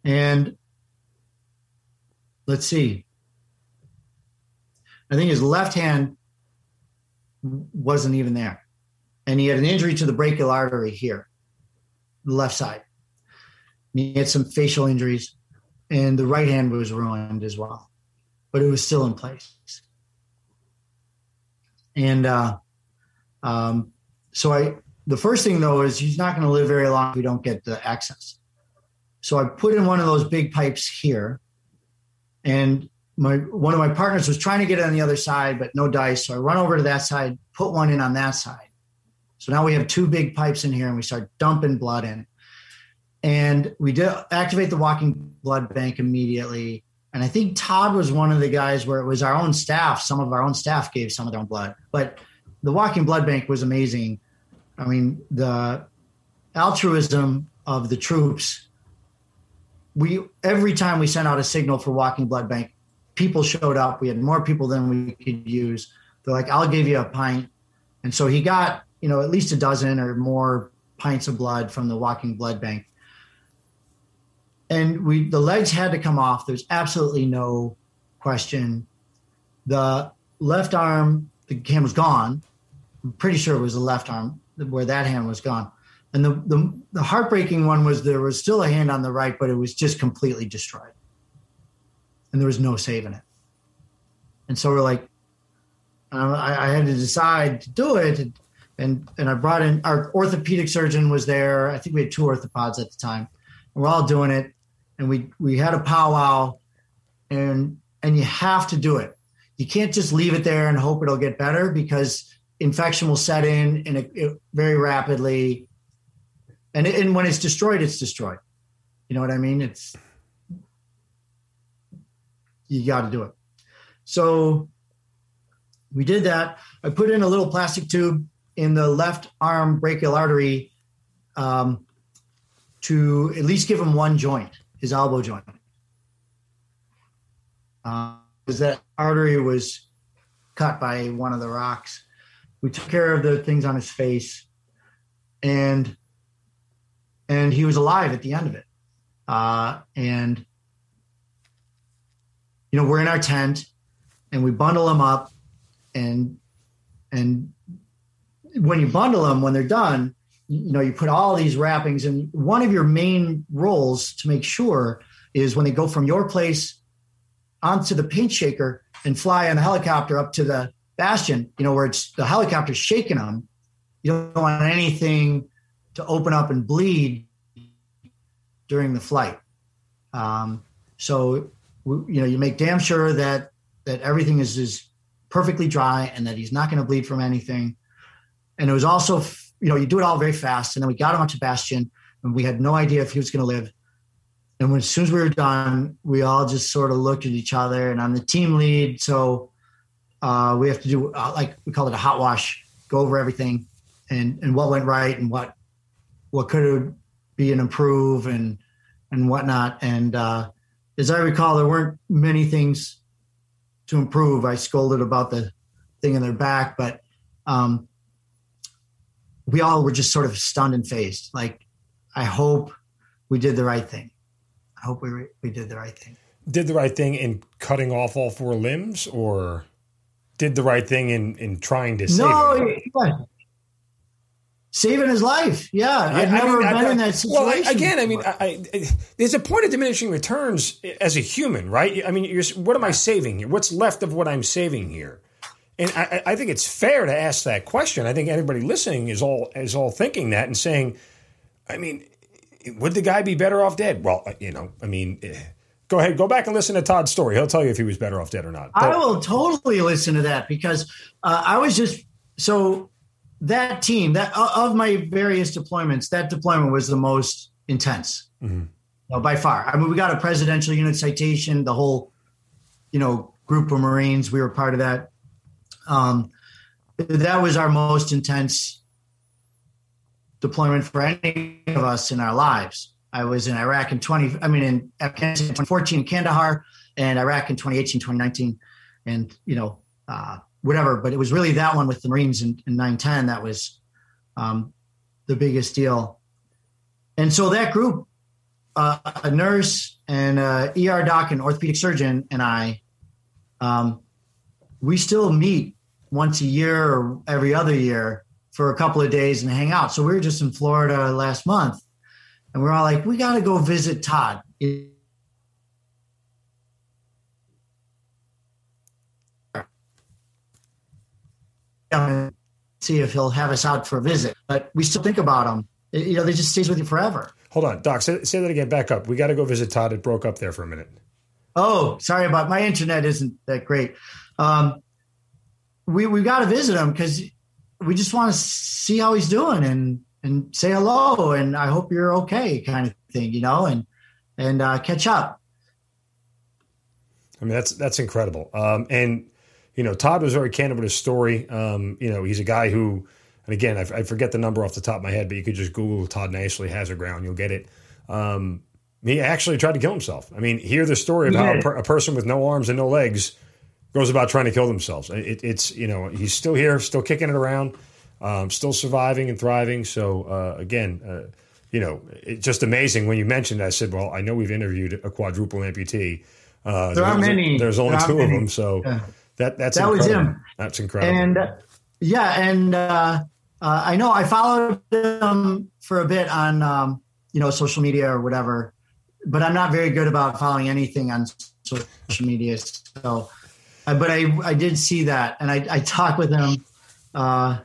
And let's see. I think his left hand wasn't even there. And he had an injury to the brachial artery here, the left side. He had some facial injuries, and the right hand was ruined as well, but it was still in place. And uh, um, so I, the first thing though is he's not going to live very long if we don't get the access. So I put in one of those big pipes here, and my one of my partners was trying to get it on the other side, but no dice. So I run over to that side, put one in on that side. So now we have two big pipes in here, and we start dumping blood in. And we did activate the walking blood bank immediately. And I think Todd was one of the guys where it was our own staff. Some of our own staff gave some of their own blood, but the walking blood bank was amazing. I mean, the altruism of the troops. We every time we sent out a signal for walking blood bank, people showed up. We had more people than we could use. They're like, "I'll give you a pint," and so he got you know at least a dozen or more pints of blood from the walking blood bank. And we the legs had to come off. There's absolutely no question. The left arm, the hand was gone. I'm pretty sure it was the left arm where that hand was gone. And the, the, the heartbreaking one was there was still a hand on the right, but it was just completely destroyed and there was no saving it. And so we're like, I, I, had to decide to do it, and, and I brought in our orthopedic surgeon was there. I think we had two orthopods at the time. And we're all doing it, and we we had a powwow, and and you have to do it. You can't just leave it there and hope it'll get better because infection will set in and it, it very rapidly. And, it, and when it's destroyed, it's destroyed. You know what I mean? It's you got to do it. So we did that. I put in a little plastic tube in the left arm brachial artery um, to at least give him one joint, his elbow joint. Because uh, that artery was cut by one of the rocks. We took care of the things on his face, and and he was alive at the end of it. Uh, and you know, we're in our tent and we bundle him up and and when you bundle them when they're done you know you put all these wrappings and one of your main roles to make sure is when they go from your place onto the paint shaker and fly on the helicopter up to the bastion you know where it's the helicopter shaking them. You don't want anything to open up and bleed during the flight. Um, so you know, you make damn sure that that everything is is perfectly dry and that he's not going to bleed from anything. And it was also, you know, you do it all very fast. And then we got him onto Bastion, and we had no idea if he was going to live. And when, as soon as we were done, we all just sort of looked at each other. And I'm the team lead, so uh, we have to do uh, like we call it a hot wash, go over everything, and and what went right and what what could be an improve and and whatnot. And uh, as I recall, there weren't many things to improve. I scolded about the thing in their back, but um, we all were just sort of stunned and fazed. Like, I hope we did the right thing. I hope we we did the right thing. Did the right thing in cutting off all four limbs, or did the right thing in in trying to save no, him? saving his life. Yeah, yeah I've never I mean, been I, in that situation. Well, again, I mean, I, there's a point of diminishing returns as a human, right? I mean, what am I saving here? What's left of what I'm saving here? And I, I, think it's fair to ask that question. I think anybody listening is all is all thinking that and saying, I mean, would the guy be better off dead? Well, uh, you know, I mean. Eh, go ahead, go back and listen to Todd's story. He'll tell you if he was better off dead or not. But, I will totally listen to that because uh, I was just so that team that of my various deployments that deployment was the most intense mm-hmm. you know, by far i mean we got a presidential unit citation the whole you know group of marines we were part of that um, that was our most intense deployment for any of us in our lives i was in iraq in 20 i mean in afghanistan 2014 in kandahar and iraq in 2018 2019 and you know uh, whatever. But it was really that one with the Marines in, in 910 that was um, the biggest deal. And so that group, uh, a nurse and a ER doc and orthopedic surgeon and I, um, we still meet once a year or every other year for a couple of days and hang out. So we were just in Florida last month, and we are all like, we got to go visit Todd. See if he'll have us out for a visit, but we still think about him. You know, they just stays with you forever. Hold on, Doc. Say, say that again. Back up. We got to go visit Todd. It broke up there for a minute. Oh, sorry about my internet. Isn't that great? Um, we we got to visit him because we just want to see how he's doing and and say hello and I hope you're okay, kind of thing, you know, and and uh, catch up. I mean, that's that's incredible. Um, and you know, Todd was very candid with his story. Um, you know, he's a guy who, and again, I, I, forget the number off the top of my head, but you could just Google Todd Nicely Hazard Ground, you'll get it. Um, he actually tried to kill himself. I mean, hear the story of how a, per, a, person with no arms and no legs goes about trying to kill themselves. It, it's you know he's still here, still kicking it around, um, still surviving and thriving. So uh, again, uh, you know, it's just amazing when you mentioned. That, I said, well, I know we've interviewed a quadruple amputee. Uh, there are many. There's only two of them, so yeah. that that's that incredible. was him. That's incredible. And yeah, and uh, uh, I know I followed him for a bit on um, you know social media or whatever, but I'm not very good about following anything on social media. So uh, but I I did see that, and I I talked with him uh,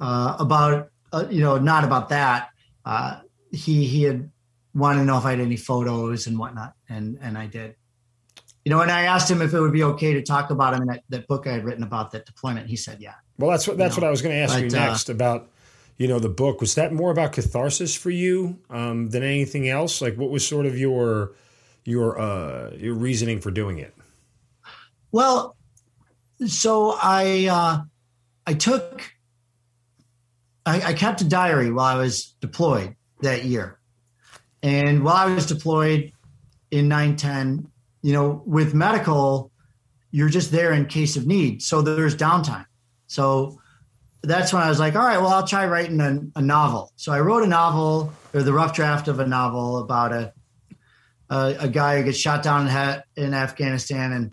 uh, about uh, you know not about that. Uh, he he had wanted to know if I had any photos and whatnot, and and I did. You know, and I asked him if it would be okay to talk about him in that, that book I had written about that deployment. He said, "Yeah." Well, that's what that's you know, what I was going to ask but, you next about. You know, the book was that more about catharsis for you um, than anything else? Like, what was sort of your your uh, your reasoning for doing it? Well, so I uh, I took I, I kept a diary while I was deployed that year, and while I was deployed in nine ten, you know, with medical, you're just there in case of need, so there's downtime. So that's when I was like, all right, well, I'll try writing a, a novel. So I wrote a novel or the rough draft of a novel about a a, a guy who gets shot down in, in Afghanistan and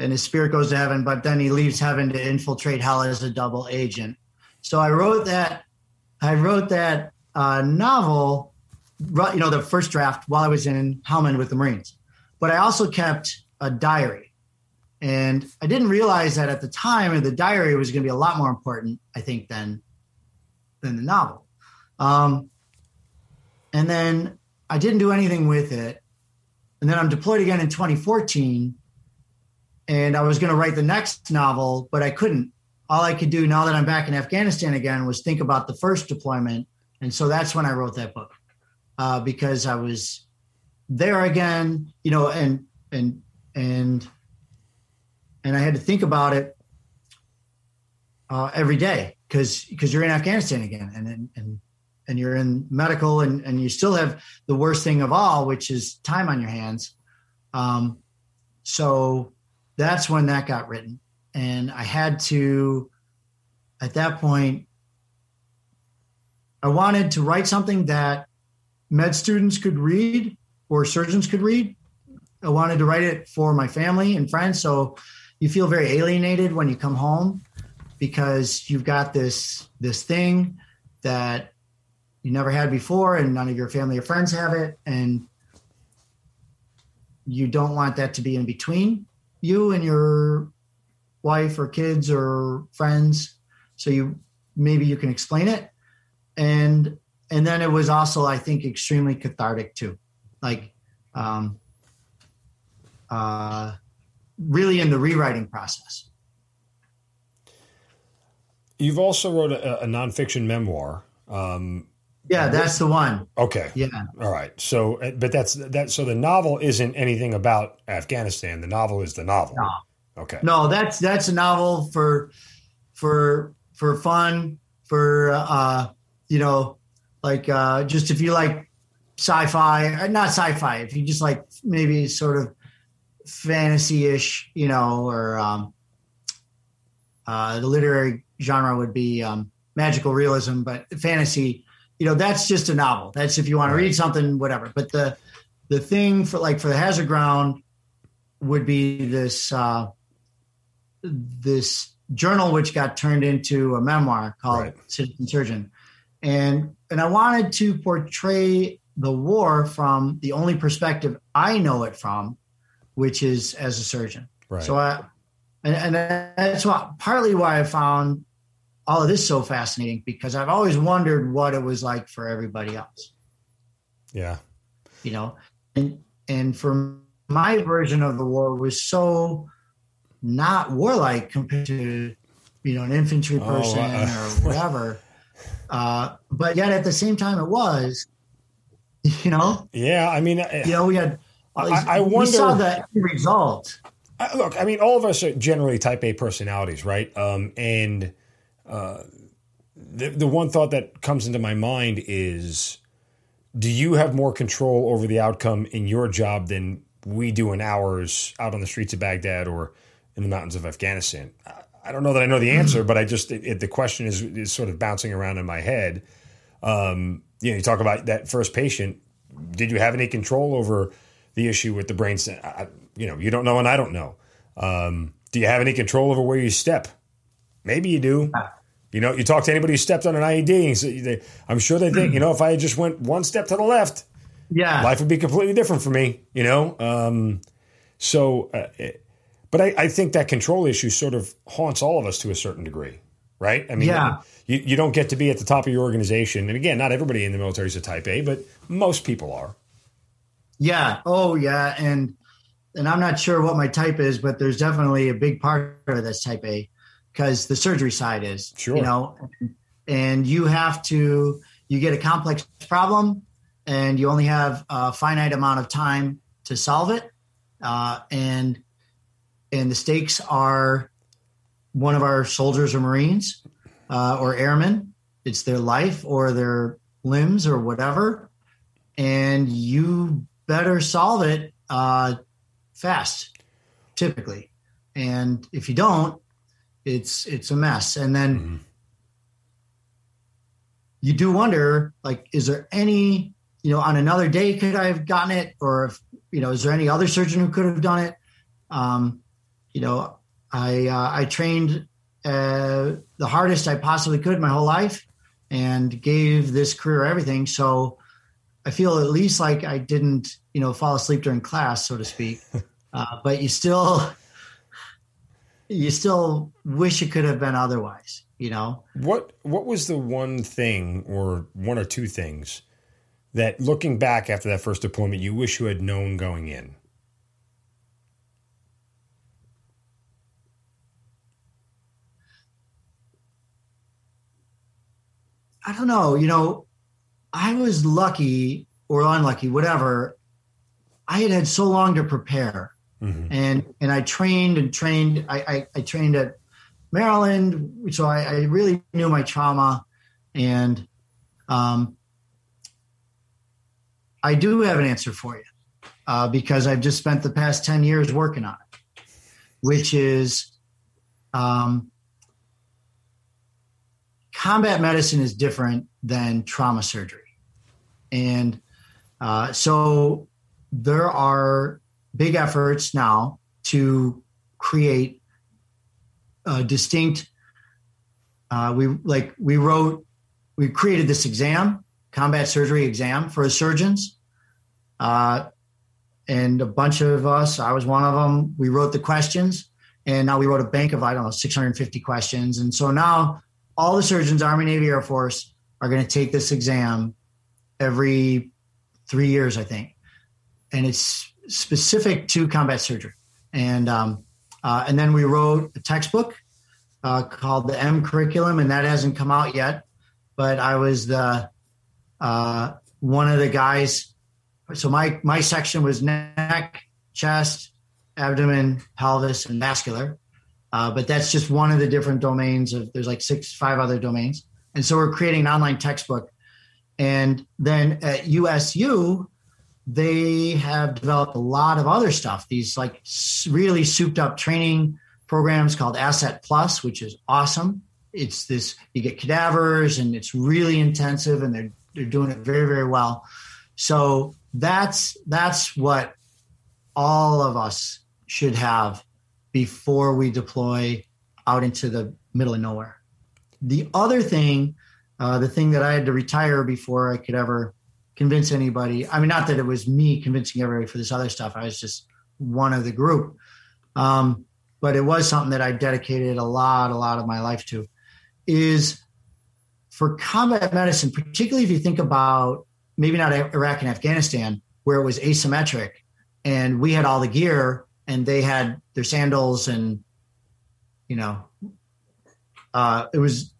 and his spirit goes to heaven, but then he leaves heaven to infiltrate hell as a double agent. So I wrote that. I wrote that uh, novel, you know, the first draft while I was in Helmand with the Marines. But I also kept a diary, and I didn't realize that at the time the diary was going to be a lot more important, I think, than than the novel. Um, and then I didn't do anything with it. And then I'm deployed again in 2014 and I was going to write the next novel, but I couldn't. All I could do now that I'm back in Afghanistan again was think about the first deployment, and so that's when I wrote that book uh, because I was there again, you know, and and and and I had to think about it uh, every day because because you're in Afghanistan again, and and and you're in medical, and and you still have the worst thing of all, which is time on your hands. Um, so that's when that got written. And I had to, at that point, I wanted to write something that med students could read or surgeons could read. I wanted to write it for my family and friends. So you feel very alienated when you come home because you've got this this thing that you never had before and none of your family or friends have it and you don't want that to be in between you and your wife or kids or friends so you maybe you can explain it. And and then it was also i think extremely cathartic too. Like um uh really in the rewriting process. You've also wrote a, a nonfiction memoir um yeah, that's the one. Okay. Yeah. All right. So, uh, but that's that. So the novel isn't anything about Afghanistan. The novel is the novel. No. Okay. No, that's that's a novel for for for fun for uh you know like uh just if you like sci-fi uh, not sci-fi if you just like maybe sort of fantasy-ish you know or um uh the literary genre would be um magical realism but fantasy you know that's just a novel that's if you want to read something whatever but the the thing for like for the hazard ground would be this uh this journal, which got turned into a memoir called right. Citizen Surgeon, and and I wanted to portray the war from the only perspective I know it from, which is as a surgeon. Right. So I, and, and that's what, partly why I found all of this so fascinating because I've always wondered what it was like for everybody else. Yeah. You know, and and for my version of the war was so not warlike compared to you know an infantry oh, person oh, uh, or whatever. uh, but yet at the same time, it was. You know. Yeah, I mean, you know, we had. I, I wonder. We saw the result. look, I mean, all of us are generally Type A personalities, right? Um, and the the one thought that comes into my mind is, do you have more control over the outcome in your job than we do in ours out on the streets of Baghdad or in the mountains of Afghanistan? I don't know that I know the answer, but I just it, it, the question is is sort of bouncing around in my head. Um, you know, you talk about that first patient. Did you have any control over the issue with the brain? I, you know, you don't know, and I don't know. Um, do you have any control over where you step? Maybe you do. You know, you talk to anybody who stepped on an IED, they, I'm sure they think, you know, if I just went one step to the left, yeah, life would be completely different for me. You know, um, so. Uh, it, but I, I, think that control issue sort of haunts all of us to a certain degree, right? I mean, yeah. you, you don't get to be at the top of your organization. And again, not everybody in the military is a type A, but most people are. Yeah. Oh, yeah. And and I'm not sure what my type is, but there's definitely a big part of this type A because the surgery side is, sure. you know, and you have to, you get a complex problem and you only have a finite amount of time to solve it. Uh, and and the stakes are one of our soldiers or Marines uh, or airmen. It's their life or their limbs or whatever, and you better solve it uh, fast, typically. And if you don't, it's it's a mess. And then mm-hmm. you do wonder, like, is there any, you know, on another day could I have gotten it, or if you know, is there any other surgeon who could have done it? Um, you know, I uh, I trained uh, the hardest I possibly could my whole life, and gave this career everything. So I feel at least like I didn't, you know, fall asleep during class, so to speak. Uh, but you still, you still wish it could have been otherwise. You know what? What was the one thing, or one or two things, that looking back after that first deployment, you wish you had known going in? I don't know. You know, I was lucky or unlucky, whatever. I had had so long to prepare, mm-hmm. and and I trained and trained. I, I, I trained at Maryland, so I, I, really knew my trauma, and um, I do have an answer for you uh, because I've just spent the past ten years working on it, which is um, combat medicine is different than trauma surgery. And uh, so there are big efforts now to create a distinct uh, we like we wrote we created this exam combat surgery exam for surgeons. Uh, and a bunch of us i was one of them we wrote the questions and now we wrote a bank of i don't know 650 questions. And so now all the surgeons, Army, Navy, Air Force, are going to take this exam every three years, I think, and it's specific to combat surgery. And um, uh, and then we wrote a textbook uh, called the M curriculum, and that hasn't come out yet. But I was the uh, one of the guys. So my my section was neck, chest, abdomen, pelvis, and vascular. Uh, but that's just one of the different domains of there's like six, five other domains. And so we're creating an online textbook. And then at USU, they have developed a lot of other stuff, these like really souped up training programs called Asset Plus, which is awesome. It's this, you get cadavers and it's really intensive and they're, they're doing it very, very well. So that's, that's what all of us should have before we deploy out into the middle of nowhere. The other thing, uh, the thing that I had to retire before I could ever convince anybody. I mean, not that it was me convincing everybody for this other stuff. I was just one of the group. Um, but it was something that I dedicated a lot, a lot of my life to. Is for combat medicine, particularly if you think about maybe not Iraq and Afghanistan, where it was asymmetric and we had all the gear and they had their sandals and, you know, uh, it was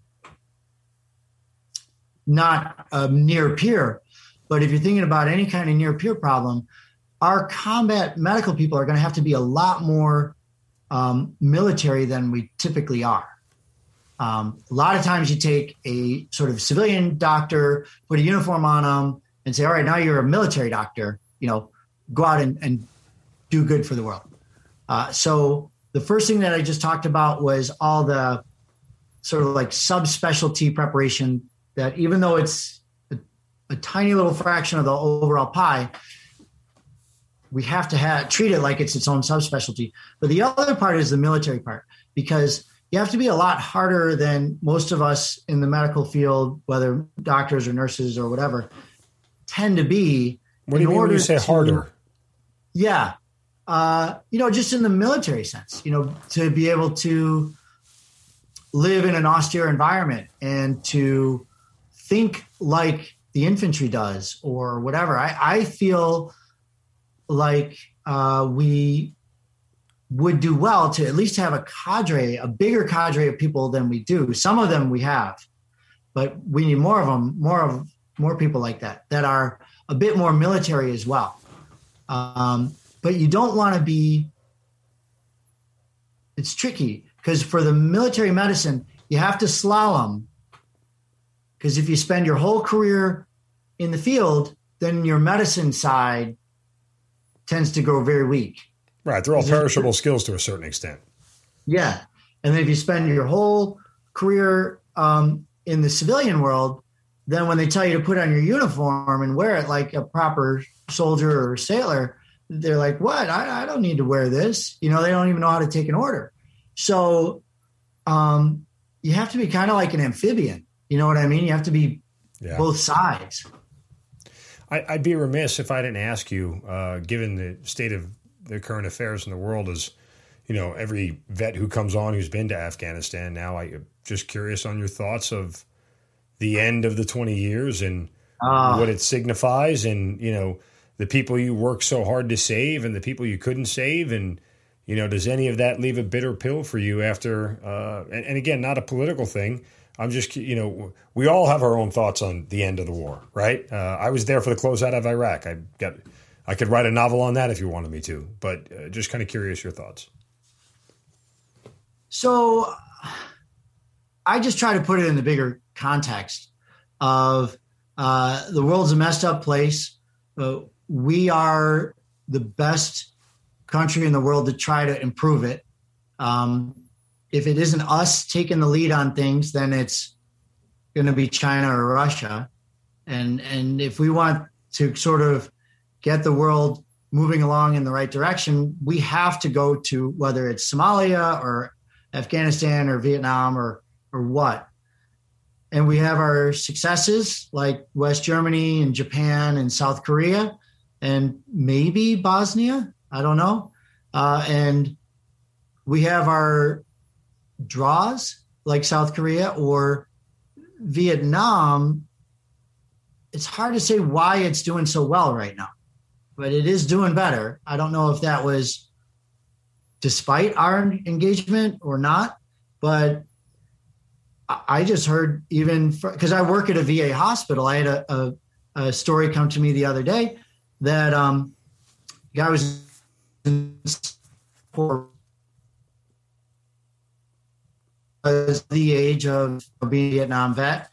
not a near peer. But if you're thinking about any kind of near peer problem, our combat medical people are going to have to be a lot more um, military than we typically are. Um, a lot of times you take a sort of civilian doctor, put a uniform on them, and say, all right, now you're a military doctor, you know, go out and, and do good for the world. Uh, so the first thing that I just talked about was all the sort of like subspecialty preparation that even though it's a, tiny little fraction of the overall pie, we have to have treat it like it's its own subspecialty. But the other part is the military part because you have to be a lot harder than most of us in the medical field, whether doctors or nurses or whatever, tend to be. What do you mean when you say to, harder? Yeah. Uh, you know, just in the military sense, you know, to be able to live in an austere environment and to think like the infantry does or whatever. I, I feel like uh, we would do well to at least have a cadre, a bigger cadre of people than we do. Some of them we have, but we need more of them, more of more people like that that are a bit more military as well. Um, but you don't want to be. It's tricky because for the military medicine, you have to slalom. Because if you spend your whole career in the field, then your medicine side tends to grow very weak. Right. They're all perishable skills to a certain extent. Yeah. And then if you spend your whole career um, in the civilian world, then when they tell you to put on your uniform and wear it like a proper soldier or sailor, they're like, what? I, I don't need to wear this. You know, they don't even know how to take an order. So um, you have to be kind of like an amphibian. You know what I mean? You have to be yeah. both sides. I, would be remiss if I didn't ask you, uh, given the state of the current affairs in the world, is you know every vet who comes on who's been to Afghanistan now. I am just curious on your thoughts of the end of the twenty years and uh, what it signifies, and you know the people you worked so hard to save and the people you couldn't save, and you know does any of that leave a bitter pill for you after? Uh, and, and again, not a political thing I'm just, you know, we all have our own thoughts on the end of the war, right? Uh, I was there for the closeout of Iraq. I got, I could write a novel on that if you wanted me to, but uh, just kind of curious your thoughts. So, I just try to put it in the bigger context of uh, the world's a messed up place. Uh, we are the best country in the world to try to improve it. Um, if it isn't us taking the lead on things, then it's going to be China or Russia. And and if we want to sort of get the world moving along in the right direction, we have to go to whether it's Somalia or Afghanistan or Vietnam or or what. And we have our successes like West Germany and Japan and South Korea and maybe Bosnia. I don't know. Uh, and we have our draws like South Korea or Vietnam, it's hard to say why it's doing so well right now, but it is doing better. I don't know if that was despite our engagement or not, but I just heard even because I work at a VA hospital. I had a, a, a, story come to me the other day that um, guy was for was the age of being a Vietnam vet,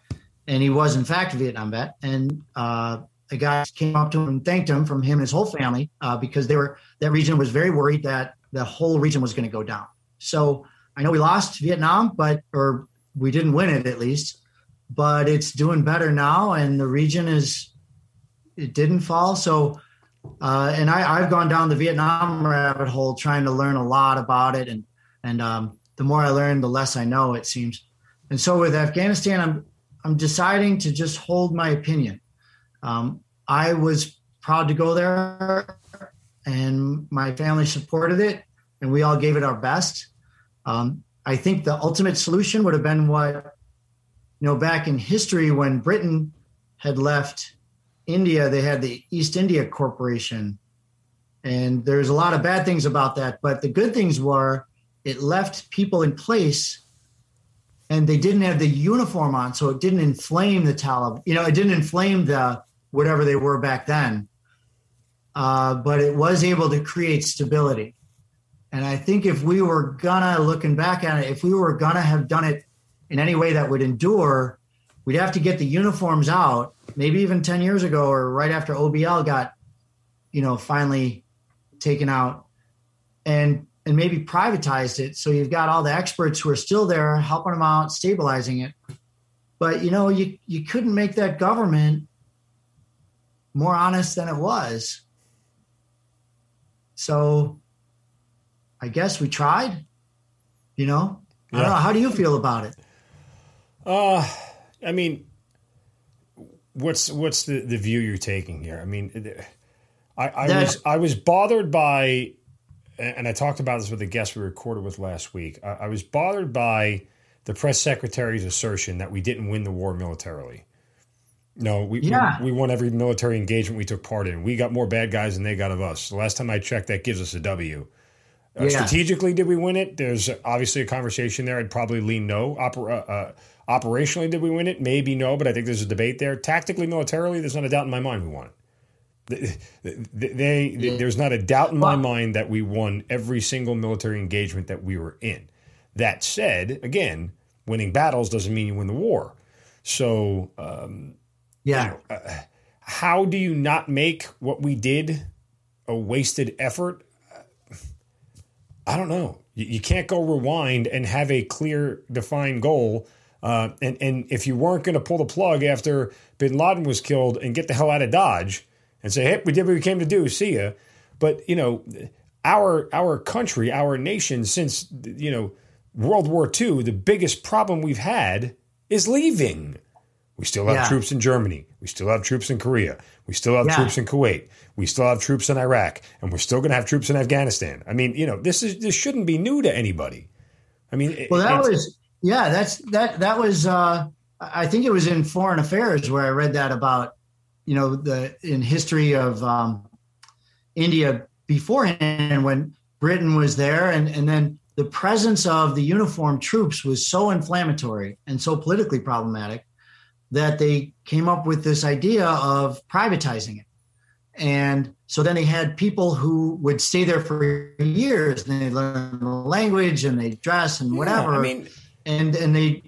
and he was in fact a Vietnam vet. And uh, a guy came up to him and thanked him from him and his whole family uh, because they were that region was very worried that the whole region was going to go down. So I know we lost Vietnam, but or we didn't win it at least, but it's doing better now, and the region is it didn't fall. So. Uh, and I, I've gone down the Vietnam rabbit hole trying to learn a lot about it, and and um, the more I learn, the less I know. It seems, and so with Afghanistan, I'm I'm deciding to just hold my opinion. Um, I was proud to go there, and my family supported it, and we all gave it our best. Um, I think the ultimate solution would have been what, you know, back in history when Britain had left India, they had the East India Corporation. And there's a lot of bad things about that. But the good things were it left people in place and they didn't have the uniform on. So it didn't inflame the Taliban. You know, it didn't inflame the whatever they were back then. Uh, but it was able to create stability. And I think if we were gonna, looking back at it, if we were gonna have done it in any way that would endure, we'd have to get the uniforms out, maybe even 10 years ago or right after OBL got, you know, finally taken out and and maybe privatized it. So you've got all the experts who are still there helping them out, stabilizing it. But you know, you you couldn't make that government more honest than it was. So I guess we tried. You know, I don't know. How do you feel about it? Uh, I mean, what's what's the, the view you're taking here? I mean, I, I That- was I was bothered by, and I talked about this with the guest we recorded with last week. I, I was bothered by the press secretary's assertion that we didn't win the war militarily. No, we, Yeah. we we won every military engagement we took part in. We got more bad guys than they got of us. The last time I checked, that gives us a W. Uh, Yeah. Strategically, did we win it? There's obviously a conversation there. I'd probably lean no. Oper- uh, uh, operationally, did we win it? Maybe no, but I think there's a debate there. Tactically, militarily, there's not a doubt in my mind we won it. They, they, they- there's not a doubt in my mind that we won every single military engagement that we were in. That said, again, winning battles doesn't mean you win the war. So, um, Yeah. how do you not make what we did a wasted effort? I don't know. You, you can't go rewind and have a clear, defined goal. Uh, and and if you weren't going to pull the plug after Bin Laden was killed and get the hell out of Dodge and say, "Hey, we did what we came to do. See ya." But you know, our our country, our nation, since you know World War II, the biggest problem we've had is leaving. We still have Yeah. troops in Germany. We still have troops in Korea. We still have Yeah. troops in Kuwait. We still have troops in Iraq, and we're still going to have troops in Afghanistan. I mean, you know, this is this shouldn't be new to anybody. I mean, Well, that was yeah. That's that. That was. uh I think it was in Foreign Affairs where I read that about you know the in history of um, India beforehand when Britain was there, and and then the presence of the uniformed troops was so inflammatory and so politically problematic that they came up with this idea of privatizing it. And so then they had people who would stay there for years and they learn the language and they dress and whatever. Yeah, I mean, and and they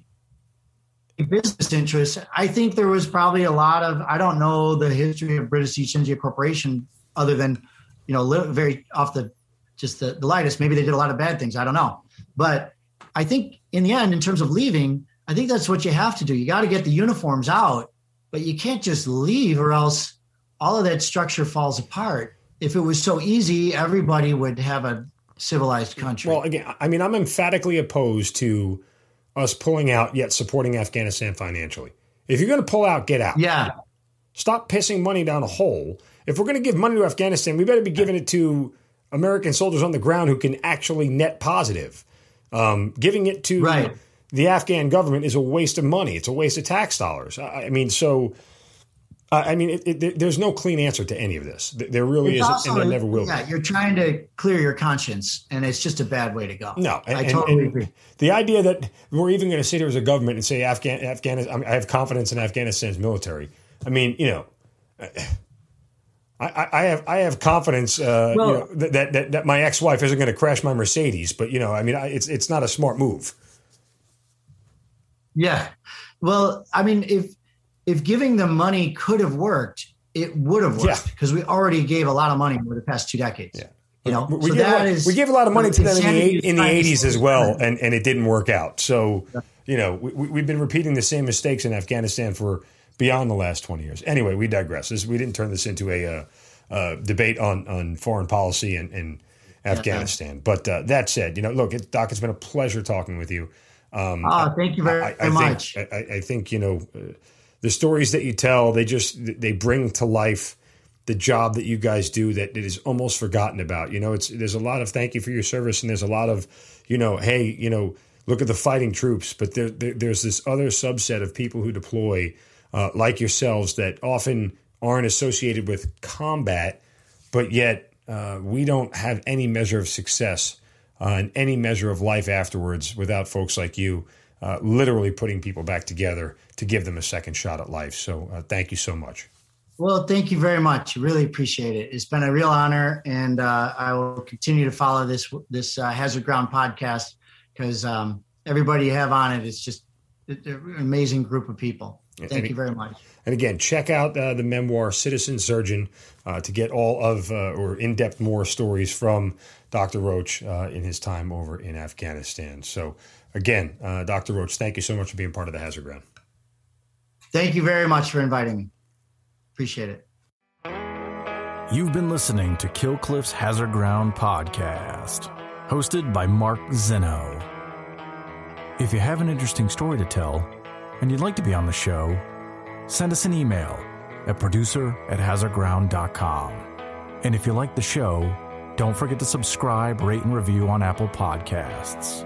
business interests. I think there was probably a lot of I don't know the history of British East India Corporation other than you know very off the just the, the lightest. Maybe they did a lot of bad things. I don't know, but I think in the end, in terms of leaving, I think that's what you have to do. You got to get the uniforms out, but you can't just leave or else all of that structure falls apart. If it was so easy, everybody would have a civilized country. Well, again, I mean, I'm emphatically opposed to us pulling out yet supporting Afghanistan financially. If you're going to pull out, get out. yeah, Stop pissing money down a hole. If we're going to give money to Afghanistan, we better be giving it to American soldiers on the ground who can actually net positive. Um, giving it to Right. the Afghan government is a waste of money. It's a waste of tax dollars. I, I mean, so. I I mean, it, it, there's no clean answer to any of this. There- really It's isn't, also- and there never will be. Yeah, you're trying to clear your conscience, and it's just a bad way to go. No, and, I totally and agree. The idea that we're even going to sit here as a government and say Afghan, Afghanistan, I, have confidence in Afghanistan's military. I mean, you know, I, I, have I have confidence, uh, Well- you know, that, that, that that my ex wife isn't going to crash my Mercedes. But you know, I mean, I, it's it's not a smart move. Yeah. Well, I mean, if if giving them money could have worked, it would have worked because we already gave a lot of money over the past two decades. Yeah. You know, We, so gave lot, is- we gave a lot of money to them in the eight, in the eighties as well, and, and it didn't work out. So you know, we, we- we've been repeating the same mistakes in Afghanistan for beyond the last twenty years. Anyway, we digress. This, we didn't turn this into a uh, uh, debate on on foreign policy and and Afghanistan. Yeah. But uh, that said, you know, look, it, Doc, it's been a pleasure talking with you. Um, oh, thank you very, I, I much. Think, I, I, think you know uh, the stories that you tell. They just they bring to life the job that you guys do that it is almost forgotten about. You know, it's there's a lot of thank you for your service, and there's a lot of you know, hey, you know, look at the fighting troops. But there, there, there's this other subset of people who deploy, uh, like yourselves, that often aren't associated with combat, but yet uh, we don't have any measure of success uh, and any measure of life afterwards without folks like you uh, literally putting people back together to give them a second shot at life. So uh, thank you so much. Well, thank you very much. Really appreciate it. It's been a real honor, and uh, I will continue to follow this this uh, Hazard Ground podcast because um, everybody you have on it is just an amazing group of people. Thank and, you very much. And again, check out uh, the memoir Citizen Surgeon uh, to get all of uh, or in depth more stories from Dr. Roach uh, in his time over in Afghanistan. So, again, uh, Dr. Roach, thank you so much for being part of the Hazard Ground. Thank you very much for inviting me. Appreciate it. You've been listening to Kill Cliff's Hazard Ground podcast, hosted by Mark Zeno. If you have an interesting story to tell and you'd like to be on the show, send us an email at producer at hazardground.com. And if you like the show, don't forget to subscribe, rate, and review on Apple Podcasts.